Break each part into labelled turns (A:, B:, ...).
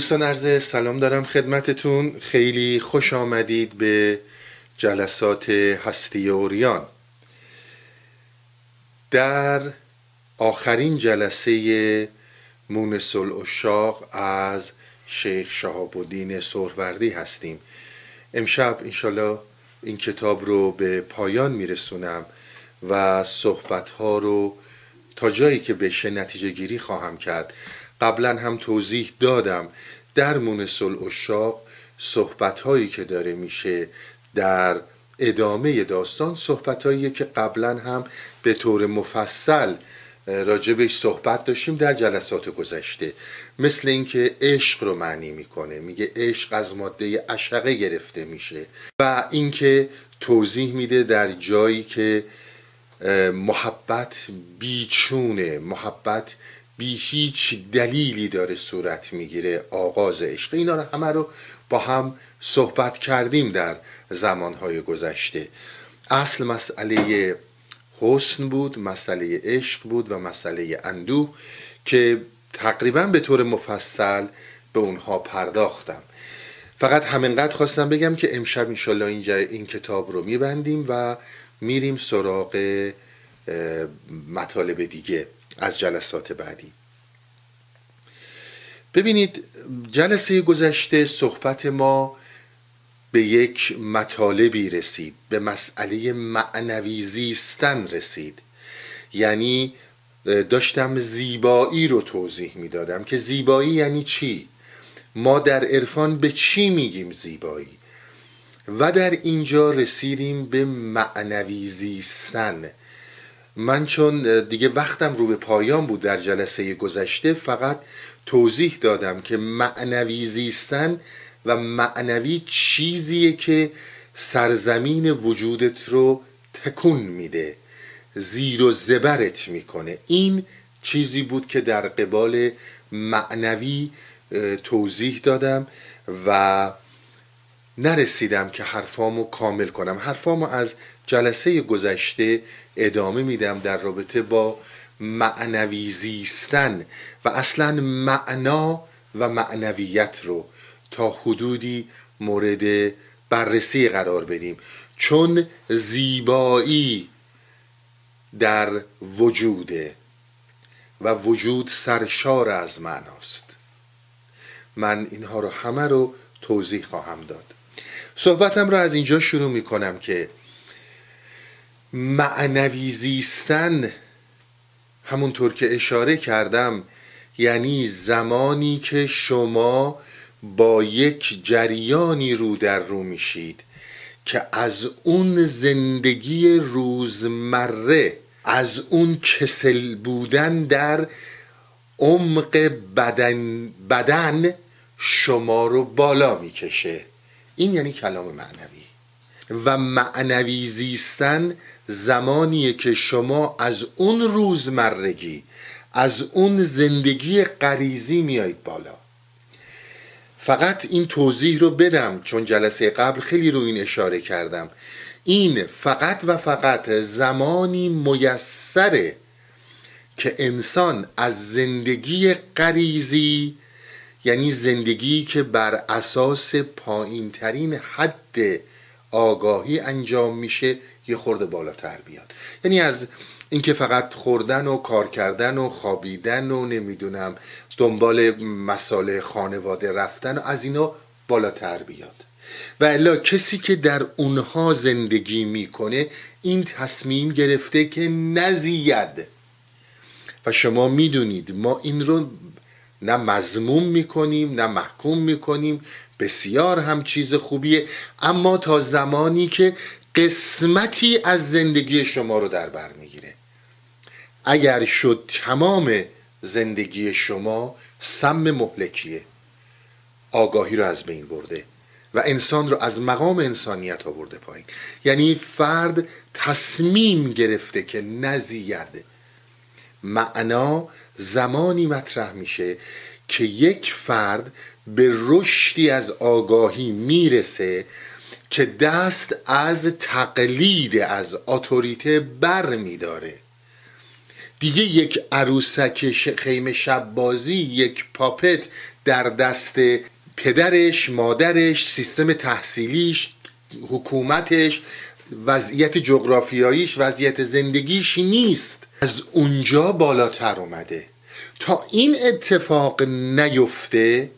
A: دوستان عرض سلام دارم خدمتتون. خیلی خوش آمدید به جلسات هستی اوریان. در آخرین جلسه مونس الاشاق از شیخ شهاب الدین سهروردی هستیم. امشب انشالله این کتاب رو به پایان میرسونم و صحبت ها رو تا جایی که بشه نتیجه گیری خواهم کرد. قبلا هم توضیح دادم. در مونس الاشاق صحبت هایی که داره میشه در ادامه داستان صحبت هایی که قبلا هم به طور مفصل راجبش صحبت داشتیم در جلسات گذشته. مثل اینکه عشق رو معنی می‌کنه میگه عشق از ماده اشقه گرفته میشه و اینکه توضیح میده در جایی که محبت بیچونه محبت بی هیچ دلیلی داره صورت می‌گیره آغاز عشق. اینا رو همه رو با هم صحبت کردیم در زمانهای گذشته. اصل مسئله حسن بود مسئله عشق بود و مسئله اندوه که تقریبا به طور مفصل به اونها پرداختم. فقط همینقدر خواستم بگم که امشب انشالله اینجا این کتاب رو میبندیم و میریم سراغ مطالب دیگه. از جلسات بعدی. ببینید جلسه گذشته صحبت ما به یک مطالبی رسید به مسئله معنوی زیستن رسید. یعنی داشتم زیبایی رو توضیح می‌دادم که زیبایی یعنی چی؟ ما در عرفان به چی میگیم زیبایی؟ و در اینجا رسیدیم به معنوی زیستن. من چون دیگه وقتم رو به پایان بود در جلسه گذشته فقط توضیح دادم که معنوی زیستن و معنوی چیزیه که سرزمین وجودت رو تکون میده زیر و زبرت می‌کنه. این چیزی بود که در قبال معنوی توضیح دادم و نرسیدم که حرفامو کامل کنم. حرفامو از جلسه گذشته ادامه میدم در رابطه با معنوی زیستن و اصلا معنا و معنویت رو تا حدودی مورد بررسی قرار بدیم. چون زیبایی در وجوده و وجود سرشار از معناست. من اینها رو همه رو توضیح خواهم داد. صحبتم رو از اینجا شروع می کنم که معنوی زیستن همونطور که اشاره کردم یعنی زمانی که شما با یک جریانی رو در رو میشید که از اون زندگی روزمره از اون کسل بودن در عمق بدن, بدن شما رو بالا می‌کشه. این یعنی کلام معنوی. و معنوی زیستن زمانیه که شما از اون روزمرگی از اون زندگی قریزی میایید بالا. فقط این توضیح رو بدم چون جلسه قبل خیلی رو این اشاره کردم. این فقط و فقط زمانی میسره که انسان از زندگی قریزی یعنی زندگی که بر اساس پایین ترین حد آگاهی انجام میشه یه خورده بالاتر بیاد. یعنی از اینکه فقط خوردن و کار کردن و خوابیدن و نمی‌دونم دنبال مسائل خانواده رفتن و از اینا بالاتر بیاد. و الا کسی که در اونها زندگی می‌کنه این تصمیم گرفته که نزید. و شما می‌دونید ما این رو نه مضموم می‌کنیم نه محکوم می‌کنیم بسیار هم چیز خوبیه. اما تا زمانی که قسمتی از زندگی شما رو در بر می‌گیره. اگر شد تمام زندگی شما سم مهلکیه. آگاهی رو از بین برده و انسان رو از مقام انسانیت آورده پایین. یعنی فرد تصمیم گرفته که نزید. معنا زمانی مطرح میشه که یک فرد به رشدی از آگاهی می‌رسه که دست از تقلید از اتوریته بر میداره. دیگه یک عروسک خیمه شب بازی یک پاپت در دست پدرش مادرش سیستم تحصیلیش حکومتش وضعیت جغرافیاییش وضعیت زندگیش نیست. از اونجا بالاتر اومده. تا این اتفاق نیفته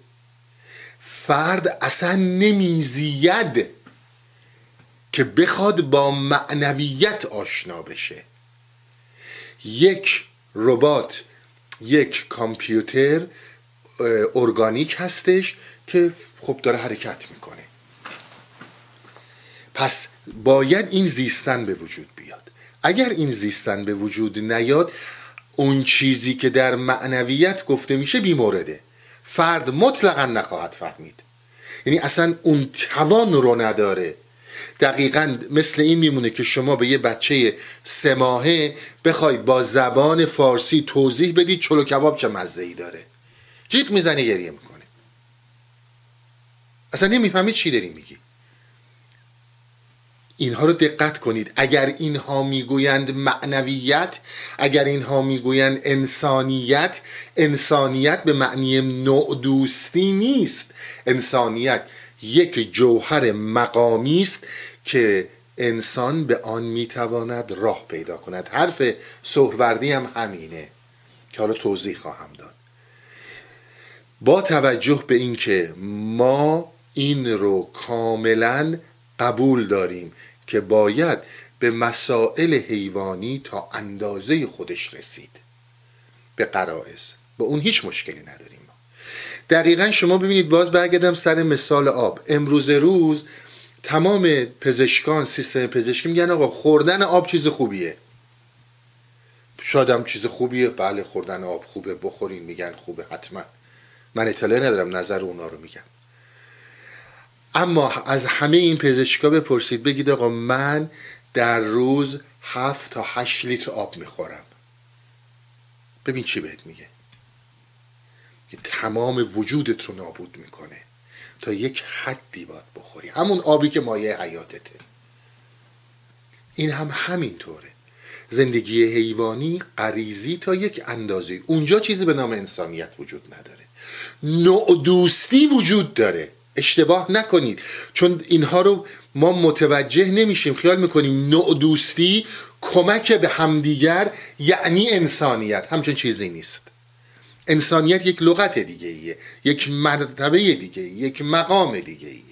A: فرد اصلا نمیزید که بخواد با معنویت آشنا بشه. یک ربات یک کامپیوتر ارگانیک هستش که خب داره حرکت می‌کنه. پس باید این زیستن به وجود بیاد. اگر این زیستن به وجود نیاد اون چیزی که در معنویت گفته میشه بیمورده. فرد مطلقا نخواهد فهمید. یعنی اصلا اون توان رو نداره. دقیقا مثل این میمونه که شما به یه بچه سه ماهه بخواید با زبان فارسی توضیح بدید چلو کباب چه مزه ای داره. جیغ می‌زنه گریه می‌کنه اصلا نمی‌فهمید چی داری میگی. اینها رو دقت کنید. اگر اینها می‌گویند معنویت اگر اینها می‌گویند انسانیت انسانیت به معنی نوع دوستی نیست. انسانیت یک جوهر مقامی است که انسان به آن می‌تواند راه پیدا کند. حرف سهروردی هم همینه که حالا توضیح خواهم داد. با توجه به اینکه ما این رو کاملا قبول داریم که باید به مسائل حیوانی تا اندازه خودش رسید. به قرائز با اون هیچ مشکلی نداریم. دقیقا شما ببینید باز برگردم سر مثال آب. امروز روز تمام پزشکان سیستم پزشکی میگن آقا خوردن آب چیز خوبیه. شاید هم چیز خوبیه. بله خوردن آب خوبه. بخورین میگن خوبه حتما. من اطلاع ندارم نظر اونا رو میگم. اما از همه این پزشکا بپرسید بگید آقا من در روز هفت تا هشت لیتر آب می‌خورم. ببین چی بهت میگه. که تمام وجودت رو نابود می‌کنه تا یک حدی باید بخوری. همون آبی که مایه حیاتته این هم همینطوره. زندگی حیوانی قریزی تا یک اندازه. اونجا چیزی به نام انسانیت وجود نداره. نوع دوستی وجود داره. اشتباه نکنید. چون اینها رو ما متوجه نمیشیم. خیال می‌کنیم نوع دوستی کمک به همدیگر یعنی انسانیت. همچون چیزی نیست. انسانیت یک لغت دیگه ایه یک مرتبه دیگه یک مقام دیگه ایه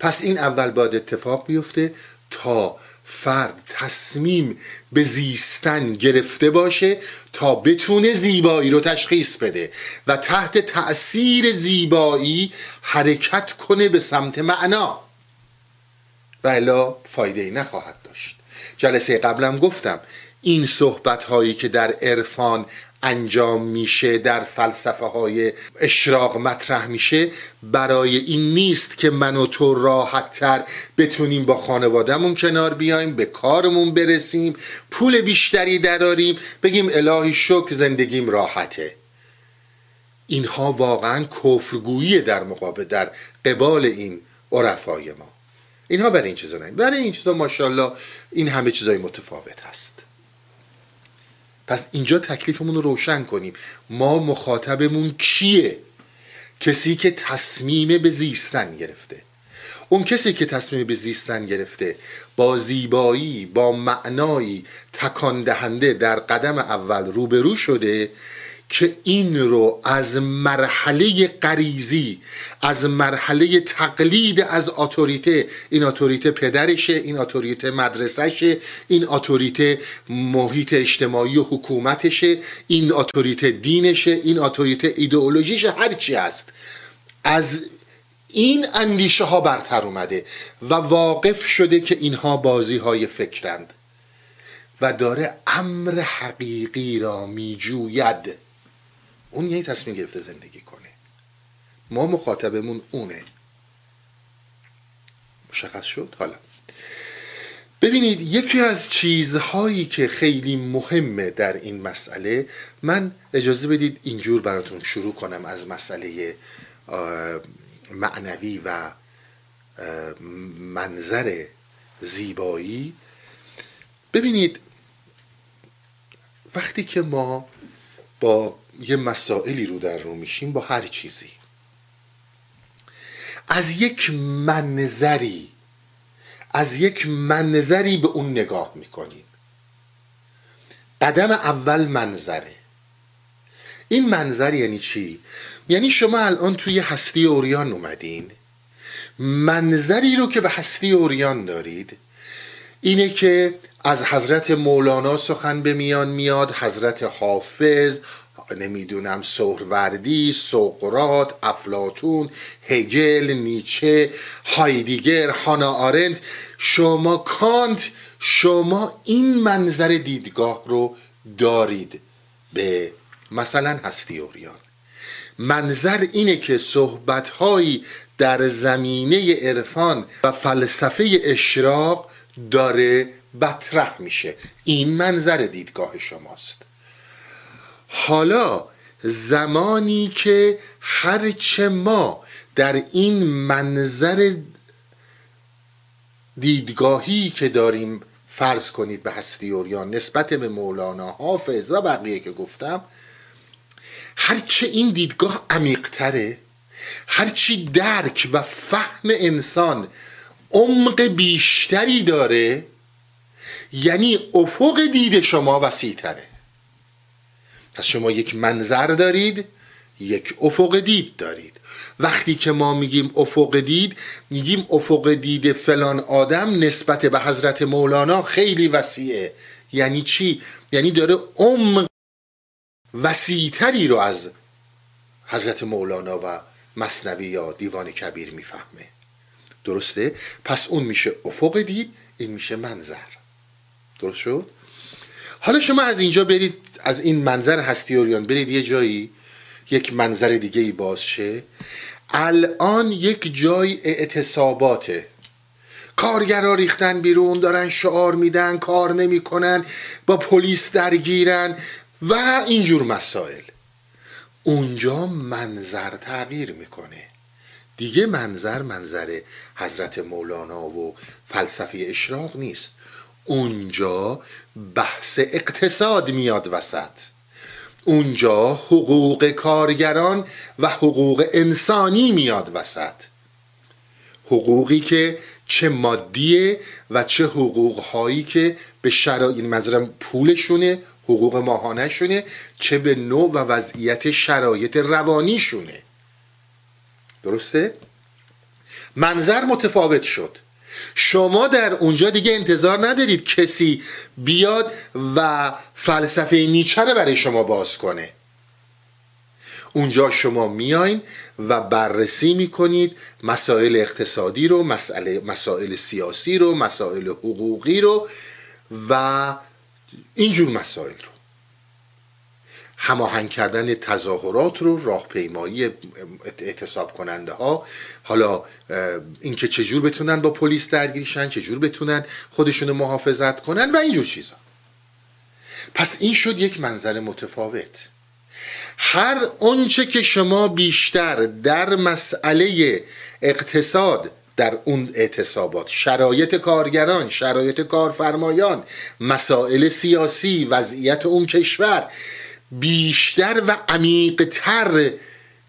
A: پس این اول باید اتفاق بیفته تا فرد تصمیم به زیستن گرفته باشه تا بتونه زیبایی رو تشخیص بده و تحت تأثیر زیبایی حرکت کنه به سمت معنا. و الا فایده ای نخواهد داشت. جلسه قبلم گفتم این صحبت هایی که در عرفان انجام میشه در فلسفه های اشراق مطرح میشه. برای این نیست که من و تو راحت تر بتونیم با خانوادهمون کنار بیایم به کارمون برسیم پول بیشتری دراریم. بگیم الهی شکر زندگیم راحته. اینها واقعا کفرگویی در مقابل در قبال این عرفای ما. اینها برای این چیزا نه. برای این چیزا ماشاءالله این همه چیزای متفاوت هست. پس اینجا تکلیفمون رو روشن کنیم. ما مخاطبمون کیه؟ کسی که تصمیم به زیستن گرفته. اون کسی که تصمیم به زیستن گرفته با زیبایی با معنایی تکان دهنده در قدم اول روبرو شده که این رو از مرحله قریزی از مرحله تقلید از اتوریته این اتوریته پدرشه این اتوریته مدرسهشه این اتوریته محیط اجتماعی و حکومتشه این اتوریته دینشه این اتوریته ایدئولوژیشه هر چی هست. از این اندیشه ها برتر اومده و واقف شده که اینها بازی های فکرند و داره امر حقیقی را میجوید. اون یه تصمیم گرفته زندگی کنه. ما مخاطبمون اونه. مشخص شد؟ حالا. ببینید یکی از چیزهایی که خیلی مهمه در این مسئله من اجازه بدید اینجور براتون شروع کنم از مسئله معنوی و منظر زیبایی. ببینید وقتی که ما با یه مسائلی رو در رو میشیم با هر چیزی. از یک منظری از یک منظری به اون نگاه می‌کنیم. قدم اول منظره. این منظر یعنی چی؟ یعنی شما الان توی هستی اوریان اومدین. منظری رو که به هستی اوریان دارید اینه که از حضرت مولانا سخن به میان میاد حضرت حافظ نمی‌دونم سهروردی سقرات افلاتون هگل نیچه هایدیگر هانا آرند. شما کانت شما این منظر دیدگاه رو دارید. به مثلا هستی اوریان. منظر اینه که صحبتهایی در زمینه عرفان و فلسفه اشراق داره بطرح میشه. این منظر دیدگاه شماست. حالا زمانی که هرچه ما در این منظر دیدگاهی که داریم فرض کنید به هستی اوریان نسبت به مولانا حافظ و بقیه که گفتم هرچه این دیدگاه عمیقتره. هرچی درک و فهم انسان عمق بیشتری داره یعنی افق دید شما وسیع تره پس شما یک منظر دارید یک افق دید دارید وقتی که ما میگیم افق دید میگیم افق دید فلان آدم نسبت به حضرت مولانا خیلی وسیعه یعنی چی؟ یعنی داره عمق وسیعتری رو از حضرت مولانا و مصنوی یا دیوان کبیر می‌فهمه درسته؟ پس اون میشه افق دید این میشه منظر درست شد؟ حالا شما از اینجا برید از این منظر هستی اوریان برید یه جایی یک منظر دیگه ای باز شه الان یک جای اعتصاباته. کارگرا ریختن بیرون دارن شعار میدن کار نمی‌کنن با پلیس درگیرن و اینجور مسائل. اونجا منظر تغییر می‌کنه. دیگه منظر منظر حضرت مولانا و فلسفه اشراق نیست. اونجا بحث اقتصاد میاد وسط. اونجا حقوق کارگران و حقوق انسانی میاد وسط. حقوقی که چه مادیه و چه حقوق هایی که به شرایط یعنی منظورم پولشونه حقوق ماهانه چه به نوع و وضعیت شرایط روانیشونه. درسته؟ منظر متفاوت شد. شما در اونجا دیگه انتظار ندارید کسی بیاد و فلسفه نیچه رو برای شما باز کنه. اونجا شما میاین و بررسی می‌کنید مسائل اقتصادی رو مسائل, مسائل سیاسی رو مسائل حقوقی رو و اینجور مسائل رو. هماهنگ کردن تظاهرات رو راهپیمایی اعتصاب کننده ها حالا اینکه چجور بتونن با پلیس درگیرشن چجور بتونن خودشون محافظت کنن و اینجور چیزا. پس این شد یک منظر متفاوت. هر آنچه که شما بیشتر در مسئله اقتصاد در اون اعتصابات شرایط کارگران شرایط کارفرمایان مسائل سیاسی وضعیت اون کشور بیشتر و عمیقتر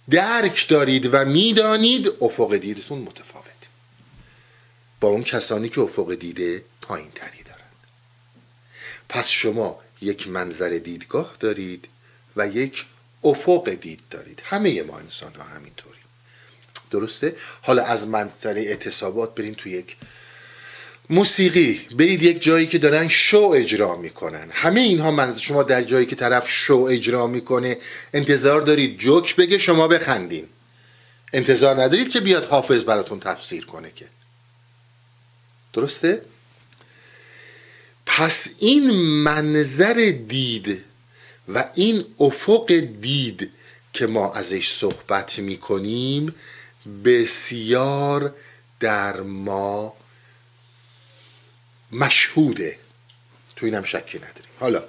A: درک دارید و می‌دانید افق دیدتون متفاوت. با اون کسانی که افق دیده پایین تری دارند. پس شما یک منظر دیدگاه دارید و یک افق دید دارید. همه ما انسان ها همینطوری درسته؟ حالا از منظر اعتصابات بریم تو یک موسیقی. برید یک جایی که دارن شو اجرا می‌کنن. همه اینها من شما در جایی که طرف شو اجرا می‌کنه انتظار دارید جوک بگه شما بخندین. انتظار ندارید که بیاد حافظ براتون تفسیر کنه که. درسته؟ پس این منظر دید و این افق دید که ما ازش صحبت می‌کنیم بسیار در ما مشهوده. تو اینم شکی نداریم حالا.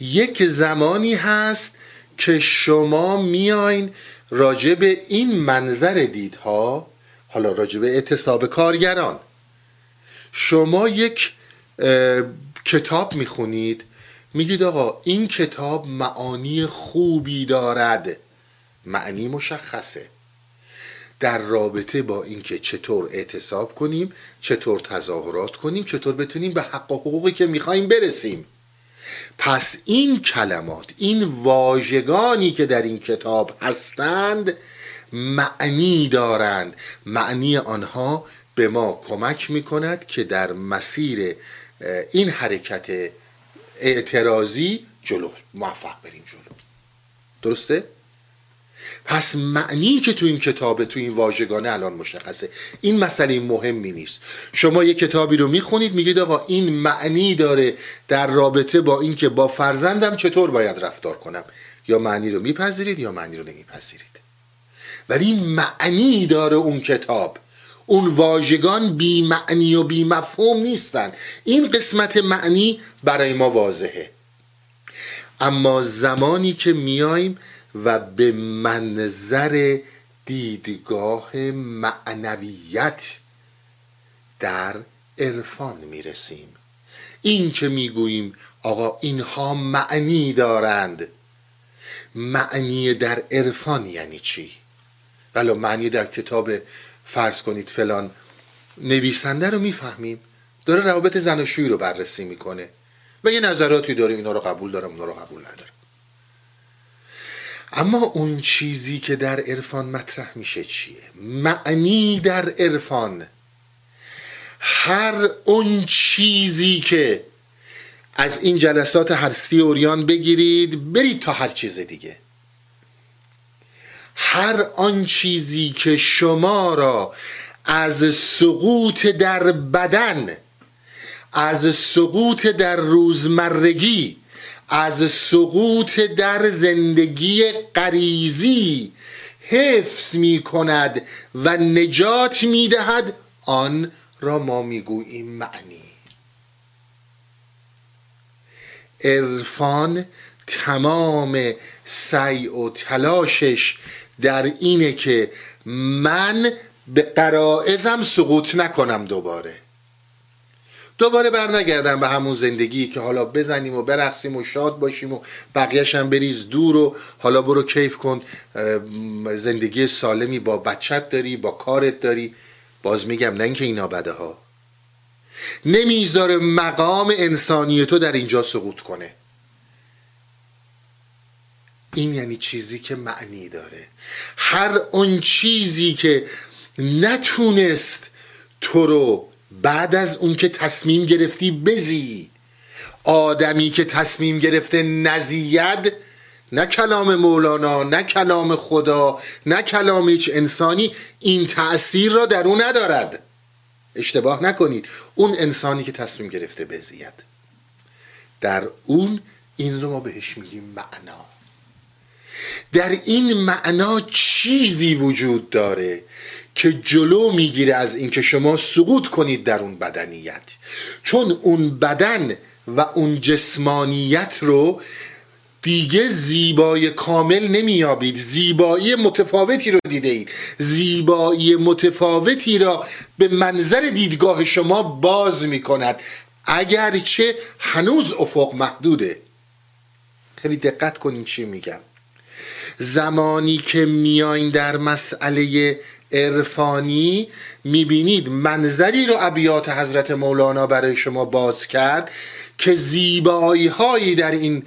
A: یک زمانی هست که شما میاین به این منظر دیدها حالا راجع به اعتصاب کارگران. شما یک کتاب می‌خونید میگید آقا این کتاب معانی خوبی دارد. معنی مشخصه. در رابطه با اینکه چطور اعتصاب کنیم چطور تظاهرات کنیم چطور بتونیم به حق و حقوقی که می‌خوایم برسیم. پس این کلمات این واژگانی که در این کتاب هستند معنی دارند. معنی آنها به ما کمک می‌کند که در مسیر این حرکت اعتراضی جلو موفق بریم جلو. درسته؟ پس معنی که تو این کتابه تو این واژگانه الان مشخصه. این مسئله مهمی نیست. شما یه کتابی رو می‌خونید میگید آقا این معنی داره در رابطه با اینکه با فرزندم چطور باید رفتار کنم. یا معنی رو میپذیرید یا معنی رو نمیپذیرید. ولی معنی داره اون کتاب. اون واژگان بی معنی و بی مفهوم نیستن. این قسمت معنی برای ما واضحه. اما زمانی که میایم و به منظر دیدگاه معنویت در عرفان می‌رسیم. این که می‌گوییم آقا اینها معنی دارند. معنی در عرفان یعنی چی؟ ولی معنی در کتاب فرض کنید فلان نویسنده رو می‌فهمیم. داره روابط زناشویی رو بررسی می‌کنه و یه نظراتی داره اینا رو قبول دارم اونا رو قبول ندارم. اما اون چیزی که در عرفان مطرح میشه چیه؟ معنی در عرفان. هر اون چیزی که از این جلسات هستی اوریان بگیرید برید تا هر چیز دیگه. هر آن چیزی که شما را از سقوط در بدن از سقوط در روزمرگی از سقوط در زندگی قریزی حفظ می کند و نجات می دهد آن را ما می گوییم معنی. عرفان تمام سعی و تلاشش در اینه که من به قرائزم سقوط نکنم دوباره. دوباره برنگردم به همون زندگی که حالا بزنیم و برقصیم و شاد باشیم و بقیهش هم بریز دور و حالا برو کیف کن. زندگی سالمی با بچت داری با کارت داری. باز میگم نه اینکه اینا بده ها. نمی‌ذاره مقام انسانی تو در اینجا سقوط کنه. این یعنی چیزی که معنی داره. هر اون چیزی که نتونست تو رو بعد از اون که تصمیم گرفتی بزی. آدمی که تصمیم گرفته نزید نه کلام مولانا نه کلام خدا نه کلام هیچ انسانی این تأثیر را در او ندارد. اشتباه نکنید. اون انسانی که تصمیم گرفته بزید. در اون این رو ما بهش میگیم معنا. در این معنا چیزی وجود داره که جلو می‌گیره از اینکه شما سقوط کنید در اون بدنیت. چون اون بدن و اون جسمانیت رو دیگه زیبای کامل نمیابید زیبایی متفاوتی رو دیده اید. زیبایی متفاوتی را به منظر دیدگاه شما باز می‌کند. اگرچه هنوز افق محدوده. خیلی دقت کنین چی میگم. زمانی که میاین در مسئله عرفانی می‌بینید منظری رو ابیات حضرت مولانا برای شما باز کرد که زیبایی هایی در این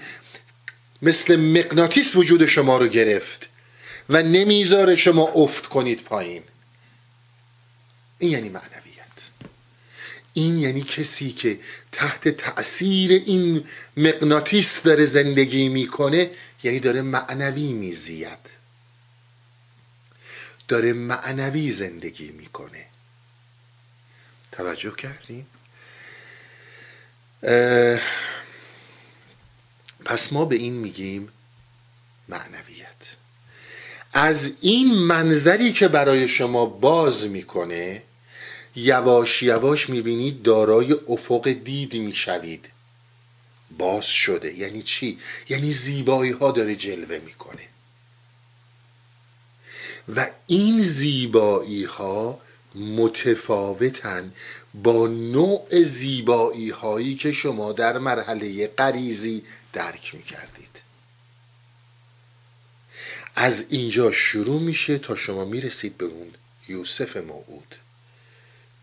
A: مثل مقناطیس وجود شما رو گرفت و نمی‌ذاره شما افت کنید پایین. این یعنی معنویت. این یعنی کسی که تحت تأثیر این مقناطیس داره زندگی می‌کنه یعنی داره معنوی میزید. داره معنوی زندگی می‌کنه. توجه کردیم پس ما به این میگیم معنویت. از این منظری که برای شما باز می‌کنه یواش یواش می‌بینید دارای افق دید می‌شوید. باز شده. یعنی چی؟ یعنی زیبایی ها داره جلوه می‌کنه. و این زیبایی ها متفاوتن با نوع زیبایی هایی که شما در مرحله قریزی درک می کردید از اینجا شروع میشه تا شما می‌رسید به اون یوسف موعود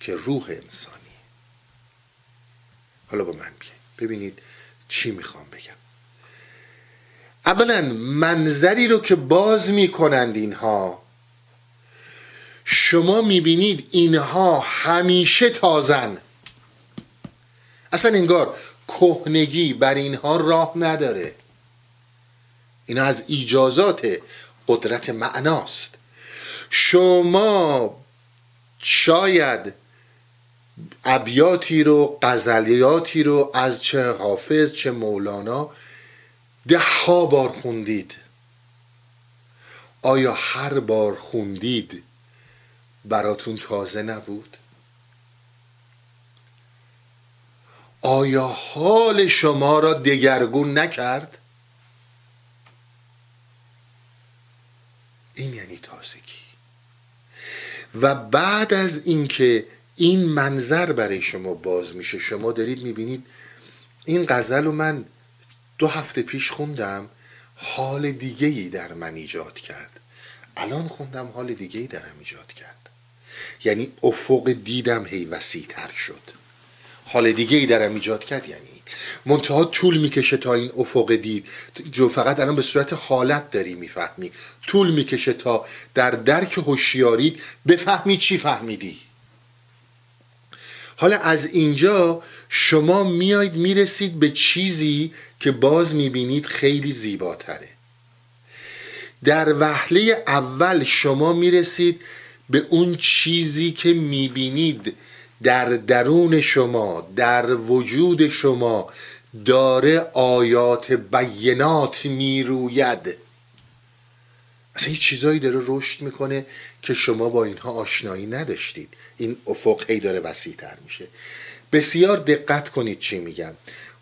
A: که روح انسانی. حالا با من بیاین ببینید چی می‌خوام بگم. اولا منظری رو که باز می‌کنند اینها شما می‌بینید اینها همیشه تازن. اصلا انگار کهنگی بر اینها راه نداره. اینا از ایجازات قدرت معناست. شما شاید ابیاتی رو غزلیاتی رو از چه حافظ چه مولانا ده ها بار خوندید. آیا هر بار خوندید براتون تازه نبود؟ آیا حال شما را دگرگون نکرد؟ این یعنی تازگی. و بعد از اینکه این منظر برای شما باز میشه شما دارید می‌بینید این غزل رو من دو هفته پیش خوندم حال دیگه ای در من ایجاد کرد. الان خوندم حال دیگه ای درم ایجاد کرد. یعنی افق دیدم هی وسیع تر شد. حال دیگه ای درم ایجاد کرد یعنی منتها طول می‌کشه تا این افق دید. رو فقط الان به صورت حالت داری می‌فهمی. طول می‌کشه تا در درک هوشیاری بفهمی چی فهمیدی. حالا از اینجا شما میاید می‌رسید به چیزی که باز می‌بینید خیلی زیباتره. در وهله اول شما می‌رسید به اون چیزی که می‌بینید در درون شما در وجود شما داره آیات بینات می‌روید. اصلا یه چیزایی داره رشد می‌کنه که شما با اینها آشنایی نداشتید. این افق هی داره وسیعتر میشه. بسیار دقت کنید چی میگم.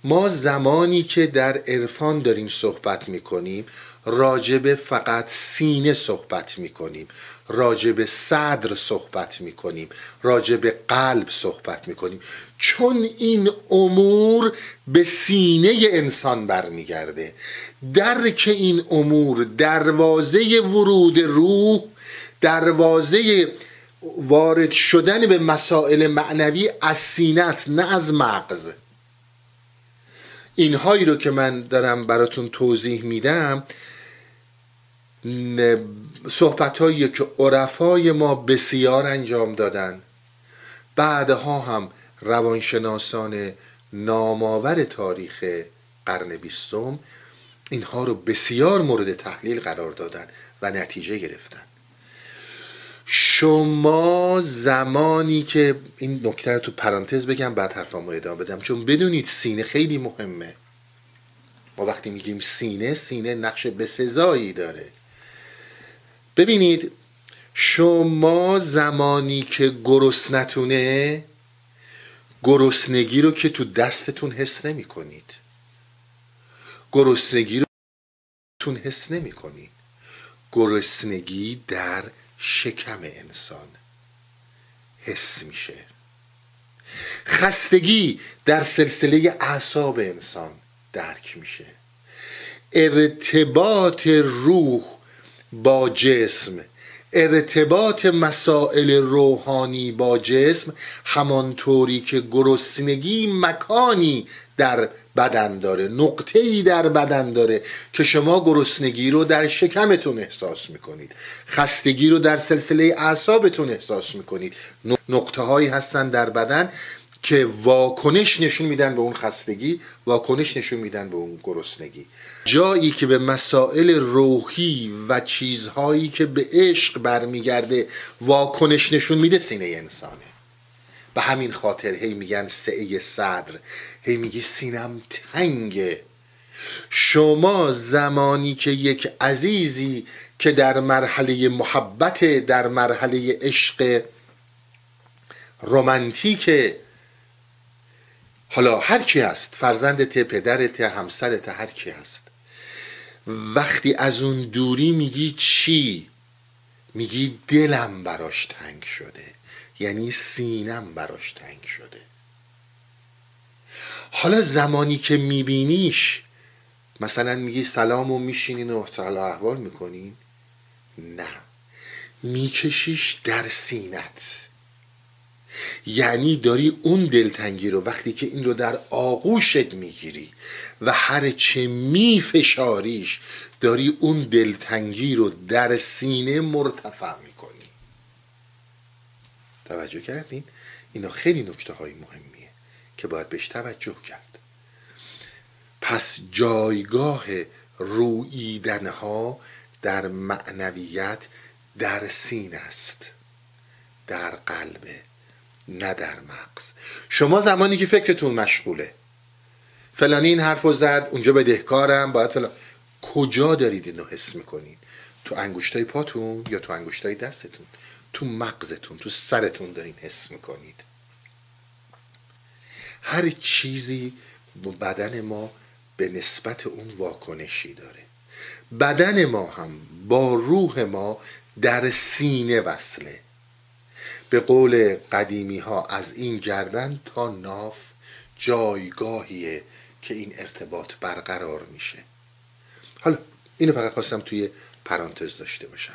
A: ما زمانی که در عرفان داریم صحبت می‌کنیم راجب فقط سینه صحبت می‌کنیم. راجب صدر صحبت می‌کنیم راجب قلب صحبت می‌کنیم. چون این امور به سینه انسان برمیگرده درک این امور دروازه ورود روح دروازه وارد شدن به مسائل معنوی از سینه است نه از مغز. اینهایی رو که من دارم براتون توضیح میدم صحبت هایی که عرفای ما بسیار انجام دادن. بعدها هم روانشناسان نامآور تاریخ قرن بیستم اینها رو بسیار مورد تحلیل قرار دادن و نتیجه گرفتن. شما زمانی که این نکته رو تو پرانتز بگم بعد حرفامو ادامه بدم. چون بدونید سینه خیلی مهمه. ما وقتی میگیم سینه سینه نقش بسزایی داره. ببینید شما زمانی که گرسنتونه گرسنگی رو که تو دستتون حس نمی کنید گرسنگی رو تون حس نمی کنید گرسنگی در شکم انسان حس میشه. خستگی در سلسله اعصاب انسان درک میشه. ارتباط روح با جسم. ارتباط مسائل روحانی با جسم همانطوری که گرسنگی مکانی در بدن داره نقطه ای در بدن داره که شما گرسنگی رو در شکمتون احساس می‌کنید. خستگی رو در سلسله اعصابتون احساس می‌کنید. نقطه هایی هستن در بدن که واکنش نشون میدن به اون خستگی واکنش نشون میدن به اون گرسنگی. جایی که به مسائل روحی و چیزهایی که به عشق برمیگرده واکنش نشون میده سینه انسانه. به همین خاطر هی میگن سعه صدر. هی میگی سینم تنگه. شما زمانی که یک عزیزی که در مرحله محبت در مرحله عشق رومانتیک حالا هر کی هست فرزندت پدرت همسرت هر کی هست. وقتی از اون دوری میگی چی؟ میگی دلم براش تنگ شده. یعنی سینم براش تنگ شده. حالا زمانی که میبینیش مثلا میگی سلام و میشینین و سلام احوال می‌کنین؟ نه. میکشیش در سینت. یعنی داری اون دلتنگی رو وقتی که این رو در آغوشت می‌گیری و هر چه میفشاریش داری اون دلتنگی رو در سینه مرتفع می‌کنی. توجه کردین؟ اینا خیلی نکته های مهمیه که باید بهش توجه کرد. پس جایگاه رویدنها در معنویت در سین است در قلبه. نه در مغز. شما زمانی که فکرتون مشغوله. فلانی این حرف زد اونجا بدهکارم باید فلان. کجا دارید اینو حس می‌کنید؟ تو انگوشتای پاتون یا تو انگوشتای دستتون؟ تو مغزتون تو سرتون دارین حس می‌کنید. هر چیزی بدن ما به نسبت اون واکنشی داره. بدن ما هم با روح ما در سینه وصله. به قول قدیمی ها از این گردن تا ناف جایگاهیه که این ارتباط برقرار میشه. حالا اینو فقط خواستم توی پرانتز داشته باشم.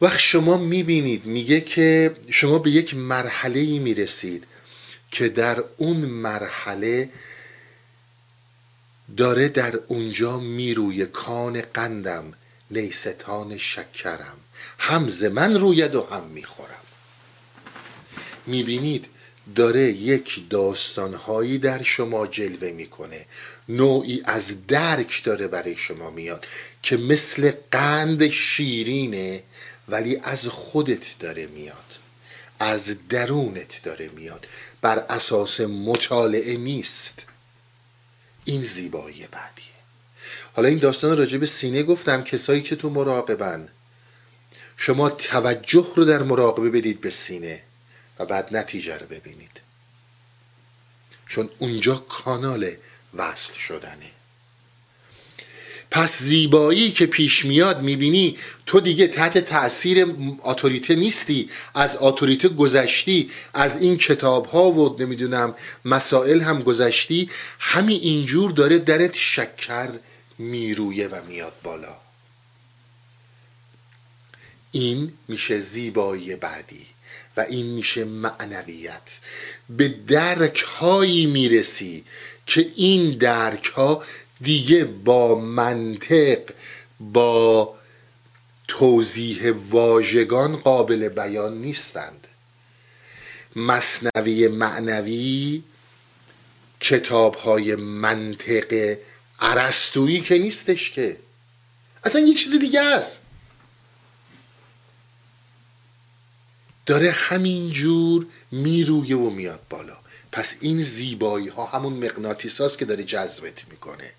A: وقت شما می‌بینید میگه که شما به یک مرحله ای می‌رسید که در اون مرحله داره در اونجا می‌روی کان قندم نیستان شکرم. هم من روید و هم می‌خورم. می‌بینید داره یک داستانهایی در شما جلوه می‌کنه. نوعی از درک داره برای شما میاد که مثل قند شیرینه ولی از خودت داره میاد. از درونت داره میاد. بر اساس مطالعه نیست. این زیبایی بعدیه. حالا این داستان راجع به سینه گفتم کسایی که تو مراقبن. شما توجه رو در مراقبه بدید به سینه. بعد نتیجه رو ببینید. چون اونجا کانال وصل شدنه. پس زیبایی که پیش میاد می‌بینی تو دیگه تحت تاثیر اتوریته نیستی. از اتوریته گذشتی از این کتاب ها و نمی‌دونم مسائل هم گذشتی همین اینجور داره درت شکر میرویه و میاد بالا. این میشه زیبایی بعدی. و این میشه معنویت. به درک هایی می‌رسی که این درک ها دیگه با منطق با توضیح واژگان قابل بیان نیستند. مصنوی معنوی کتاب های منطق عرستویی که نیستش که. اصلا یه چیز دیگه است. داره همینجور میرویه و میاد بالا پس این زیبایی ها همون مغناطیس هاست که داره جذبت می‌کنه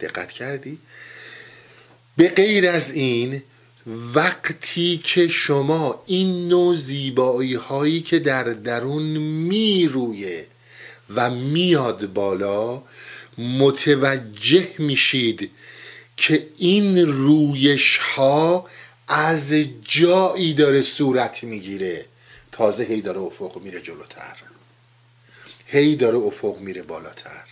A: دقت کردی؟ به غیر از این وقتی که شما این نوع زیبایی هایی که در درون میرویه و میاد بالا متوجه میشید که این رویش ها از جایی داره صورت می‌گیره. تازه هی داره افق میره جلوتر. هی داره افق میره بالاتر.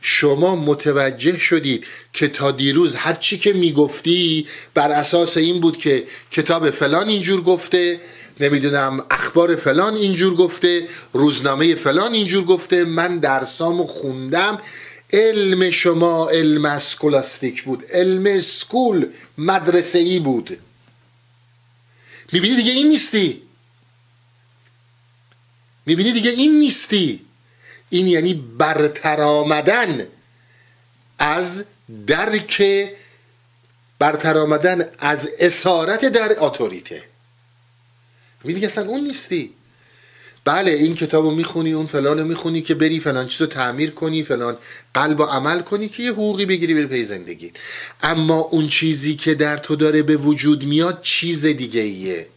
A: شما متوجه شدید که تا دیروز هر چی که می‌گفتی بر اساس این بود که کتاب فلان اینجور گفته نمی‌دونم اخبار فلان اینجور گفته روزنامه فلان اینجور گفته من درسامو خوندم. علم شما علم اسکولاستیک بود. علم اسکول مدرسه ای بود. می‌بینی دیگه این نیستی؟ می‌بینی دیگه این نیستی؟ این یعنی برتر آمدن از درک برتر آمدن از اسارت در اتوریته. می‌بینی اصلا اون نیستی؟ بله این کتاب رو می‌خونی اون فلان رو می‌خونی که بری فلان چیز رو تعمیر کنی فلان قلب و عمل کنی که یه حقوقی بگیری بری پی زندگی. اما اون چیزی که در تو داره به وجود میاد چیز دیگه ایه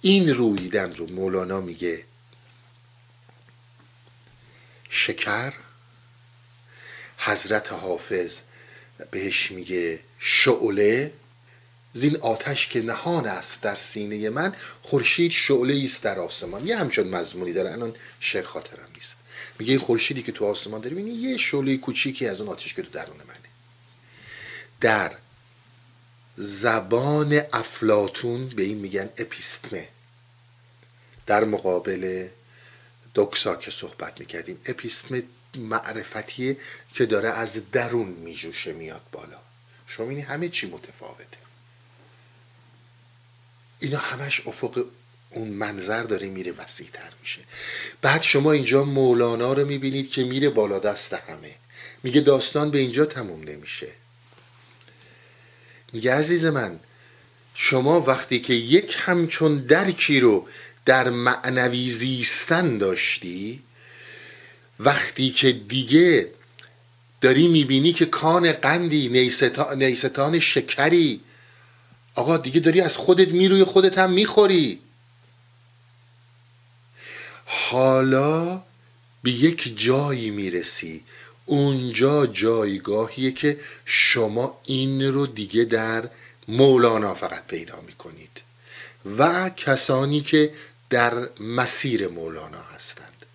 A: این رویدن رو مولانا میگه شکر حضرت حافظ بهش میگه شعله زین آتش که نهان است در سینه من خورشید شعله است در آسمان. یه همچون مضمونی داره الان شعر خاطرم نیست. میگه این خورشیدی که تو آسمان داره این یه شعله کوچیکی از اون آتش که تو درون منه. در زبان افلاتون به این میگن اپیستمه. در مقابل دوکسا که صحبت می‌کردیم اپیستمه معرفتیه که داره از درون میجوشه میاد بالا. شما همه چی متفاوته. اینا همش افق اون منظر داره میره وسیع تر میشه. بعد شما اینجا مولانا رو می‌بینید که میره بالا دست همه. میگه داستان به اینجا تموم نمیشه. میگه عزیز من شما وقتی که یک همچون درکی رو در معنوی زیستن داشتی وقتی که دیگه داری می‌بینی که کان قندی نیستان شکری آقا دیگه داری از خودت می‌روی خودت هم می‌خوری. حالا به یک جایی می‌رسی. اونجا جایگاهیه که شما این رو دیگه در مولانا فقط پیدا می‌کنید و کسانی که در مسیر مولانا هستند.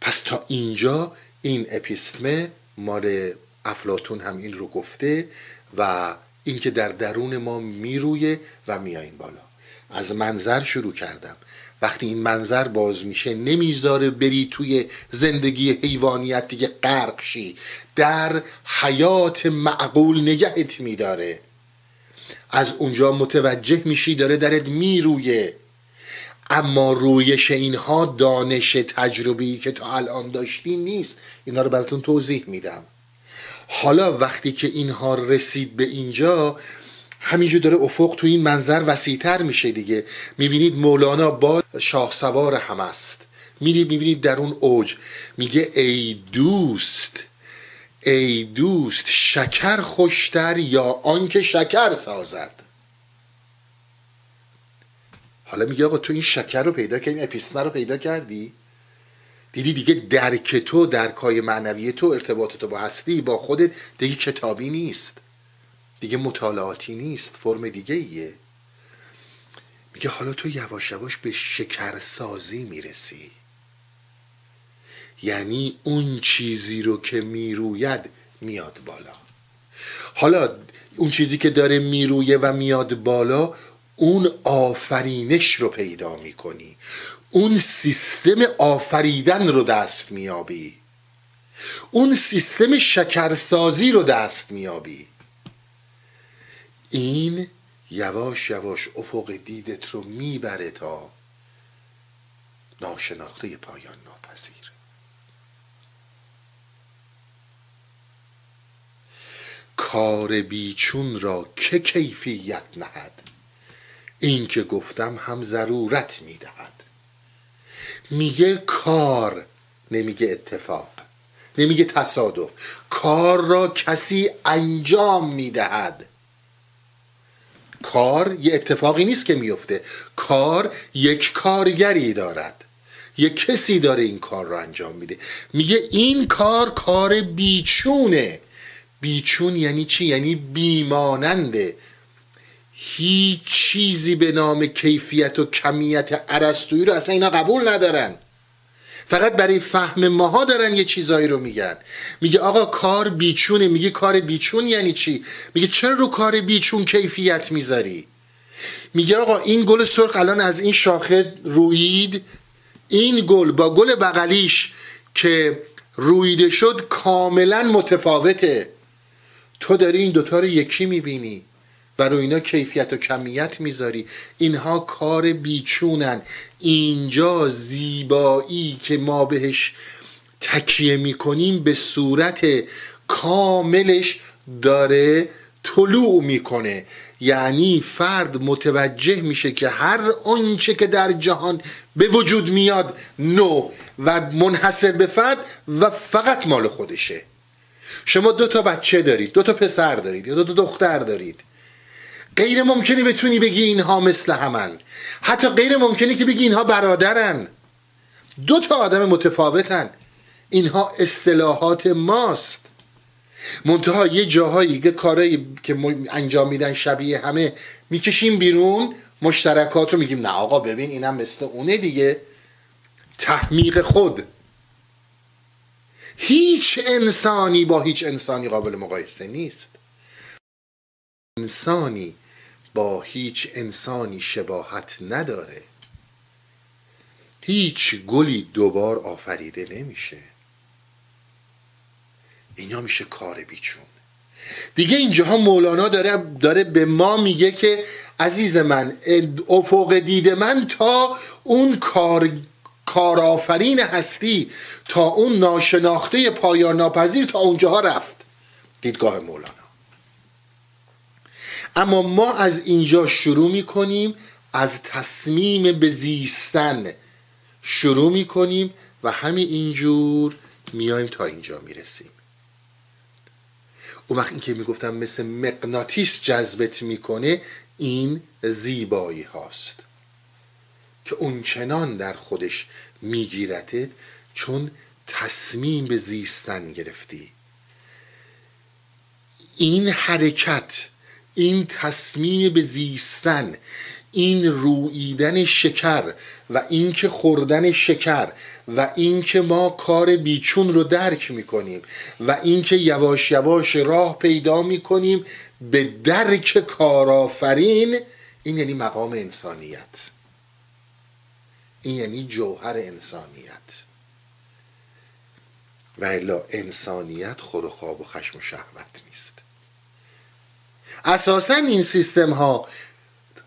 A: پس تا اینجا این اپیستمه مال افلاتون هم این رو گفته و این که در درون ما میرویه و میایین بالا. از منظر شروع کردم. وقتی این منظر باز میشه نمی‌ذاره بری توی زندگی حیوانیت دیگه غرق شی. در حیات معقول نگهت میداره. از اونجا متوجه میشی داره درت میرویه. اما رویش اینها دانش تجربی که تا الان داشتی نیست. اینا رو براتون توضیح میدم. حالا وقتی که اینها رسید به اینجا همینجور داره افق تو این منظر وسیعتر میشه دیگه. می‌بینید مولانا با شاه سوار هم است. میرید می‌بینید در اون اوج. میگه ای دوست ای دوست شکر خوشتر یا آنکه شکر سازد؟ حالا میگه آقا تو این شکر رو پیدا کردی اپیسمه رو پیدا کردی؟ دیدی دیگه درک تو درکای معنوی تو ارتباط تو با هستی با خودت دیگه کتابی نیست. دیگه مطالعاتی نیست فرم دیگه ایه. میگه حالا تو یواش یواش به شکرسازی می‌رسی. یعنی اون چیزی رو که می‌روید میاد بالا. حالا اون چیزی که داره میرویه و میاد بالا اون آفرینش رو پیدا می‌کنی. اون سیستم آفریدن رو دست میابی اون سیستم شکرسازی رو دست میابی این یواش یواش افق دیدت رو می‌بره تا ناشناخته پایان ناپذیر. کار بیچون را که کیفیت نهد؟ این که گفتم هم ضرورت می‌دهد. میگه کار نمیگه اتفاق نمیگه تصادف. کار را کسی انجام می‌دهد. کار یه اتفاقی نیست که میفته. کار یک کارگری دارد. یک کسی داره این کار رو انجام میده. میگه این کار کار بیچونه. بیچون یعنی چی؟ یعنی بیماننده. هیچ چیزی به نام کیفیت و کمیت عرستویی رو اصلا اینا قبول ندارن. فقط برای فهم ماها دارن یه چیزایی رو میگن. میگه آقا کار بیچونه. میگه کار بیچون یعنی چی؟ میگه چرا رو کار بیچون کیفیت می‌ذاری؟ میگه آقا این گل سرخ الان از این شاخه روید. این گل با گل بغلیش که رویده شد کاملا متفاوته. تو داری این دوتا رو یکی می‌بینی. رو اینا کیفیت و کمیت می‌ذاری. اینها کار بیچونن. اینجا زیبایی که ما بهش تکیه می‌کنیم به صورت کاملش داره طلوع می‌کنه. یعنی فرد متوجه میشه که هر آنچه که در جهان به وجود میاد نو و منحصر به فرد و فقط مال خودشه. شما دو تا بچه دارید دو تا پسر دارید یا دو تا دختر دارید. غیر ممکنی بتونی بگی اینها مثل همن. حتی غیر ممکنی که بگی اینها برادرن. دو تا آدم متفاوتن. اینها اصطلاحات ماست. منتها یه جاهایی یه کارایی که انجام میدن شبیه همه می‌کشیم بیرون مشترکات رو میگیم نه آقا ببین اینم مثل اونه دیگه. تحمیق خود. هیچ انسانی با هیچ انسانی قابل مقایسه نیست. انسانی با هیچ انسانی شباهت نداره. هیچ گلی دوبار آفریده نمیشه. اینا میشه کار بیچون. دیگه اینجاها مولانا داره, داره به ما میگه که عزیز من افق دید من تا اون کار کارآفرین هستی تا اون ناشناخته پایان ناپذیر تا اونجاها رفت. دیدگاه مولانا. اما ما از اینجا شروع می‌کنیم از تصمیم به زیستن. شروع می‌کنیم و همین اینجور میایم تا اینجا می‌رسیم. اون وقت که می‌گفتم مثل مقناطیس جذبت می‌کنه این زیبایی هاست. که اون چنان در خودش میگیرتت چون تصمیم به زیستن گرفتی. این حرکت این تصمیم به زیستن این رویدن شکر و اینکه خوردن شکر و اینکه ما کار بیچون رو درک می‌کنیم و اینکه یواش یواش راه پیدا می‌کنیم به درک کارآفرین این یعنی مقام انسانیت. این یعنی جوهر انسانیت. و الا انسانیت خود و خواب و خشم و شهوت نیست. اساسا این سیستم ها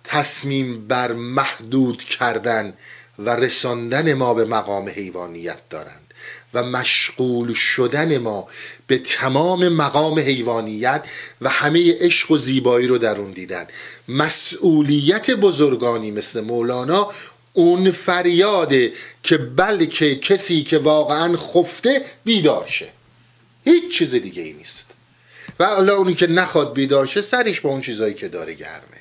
A: تصمیم بر محدود کردن و رساندن ما به مقام حیوانیت دارند و مشغول شدن ما به تمام مقام حیوانیت و همه عشق و زیبایی رو در اون دیدن. مسئولیت بزرگانی مثل مولانا اون فریاده که بلکه کسی که واقعا خفته بیدار شه. هیچ چیز دیگه ای نیست. و حالا اونی که نخواد بیدار شه سرش با اون چیزایی که داره گرمه.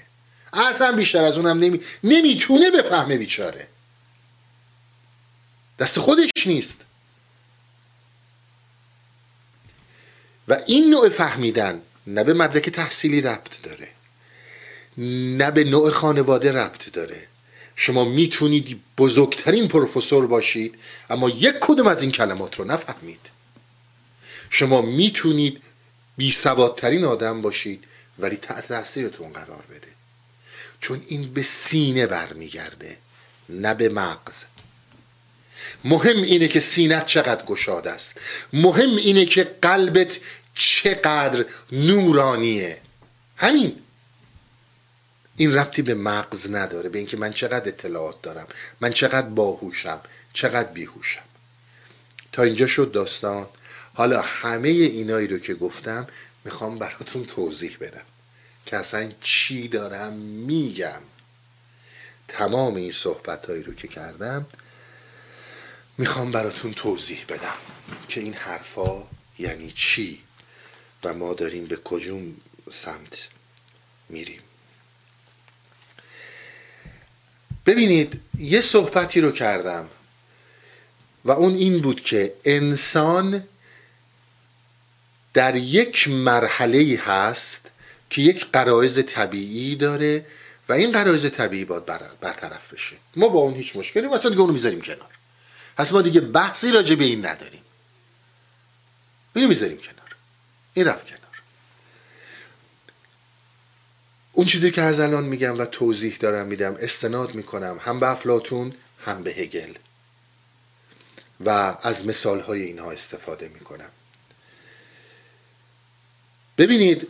A: اصلا بیشتر از اونم نمی... نمی‌تونه بفهمه بیچاره. دست خودش نیست. و این نوع فهمیدن نه به مدرک تحصیلی ربط داره نه به نوع خانواده ربط داره. شما می‌تونید بزرگترین پروفسور باشید اما یک کدوم از این کلمات رو نفهمید. شما می‌تونید بی سوادترین آدم باشید ولی تحت تاثیرتون قرار بده. چون این به سینه برمیگرده نه به مغز. مهم اینه که سینت چقدر گشاد است. مهم اینه که قلبت چقدر نورانیه. همین. این ربطی به مغز نداره به اینکه من چقدر اطلاعات دارم من چقدر باهوشم چقدر بیهوشم. تا اینجا شد داستان. حالا همه اینایی رو که گفتم می‌خوام براتون توضیح بدم. که اصلا چی دارم میگم. تمام این صحبت هایی رو که کردم می‌خوام براتون توضیح بدم که این حرفا یعنی چی و ما داریم به کجوم سمت میریم. ببینید یه صحبتی رو کردم و اون این بود که انسان در یک مرحله هست که یک قرائز طبیعی داره و این قرائز طبیعی باید برطرف بشه. ما با اون هیچ مشکلی مثلا دیگه اونو می‌ذاریم کنار. پس ما دیگه بحثی راجع به این نداریم. اینو می‌ذاریم کنار. این رفت کنار. اون چیزی که از الان میگم و توضیح دارم میدم استناد می‌کنم هم به افلاتون هم به هگل. و از مثال های اینها استفاده می‌کنم. ببینید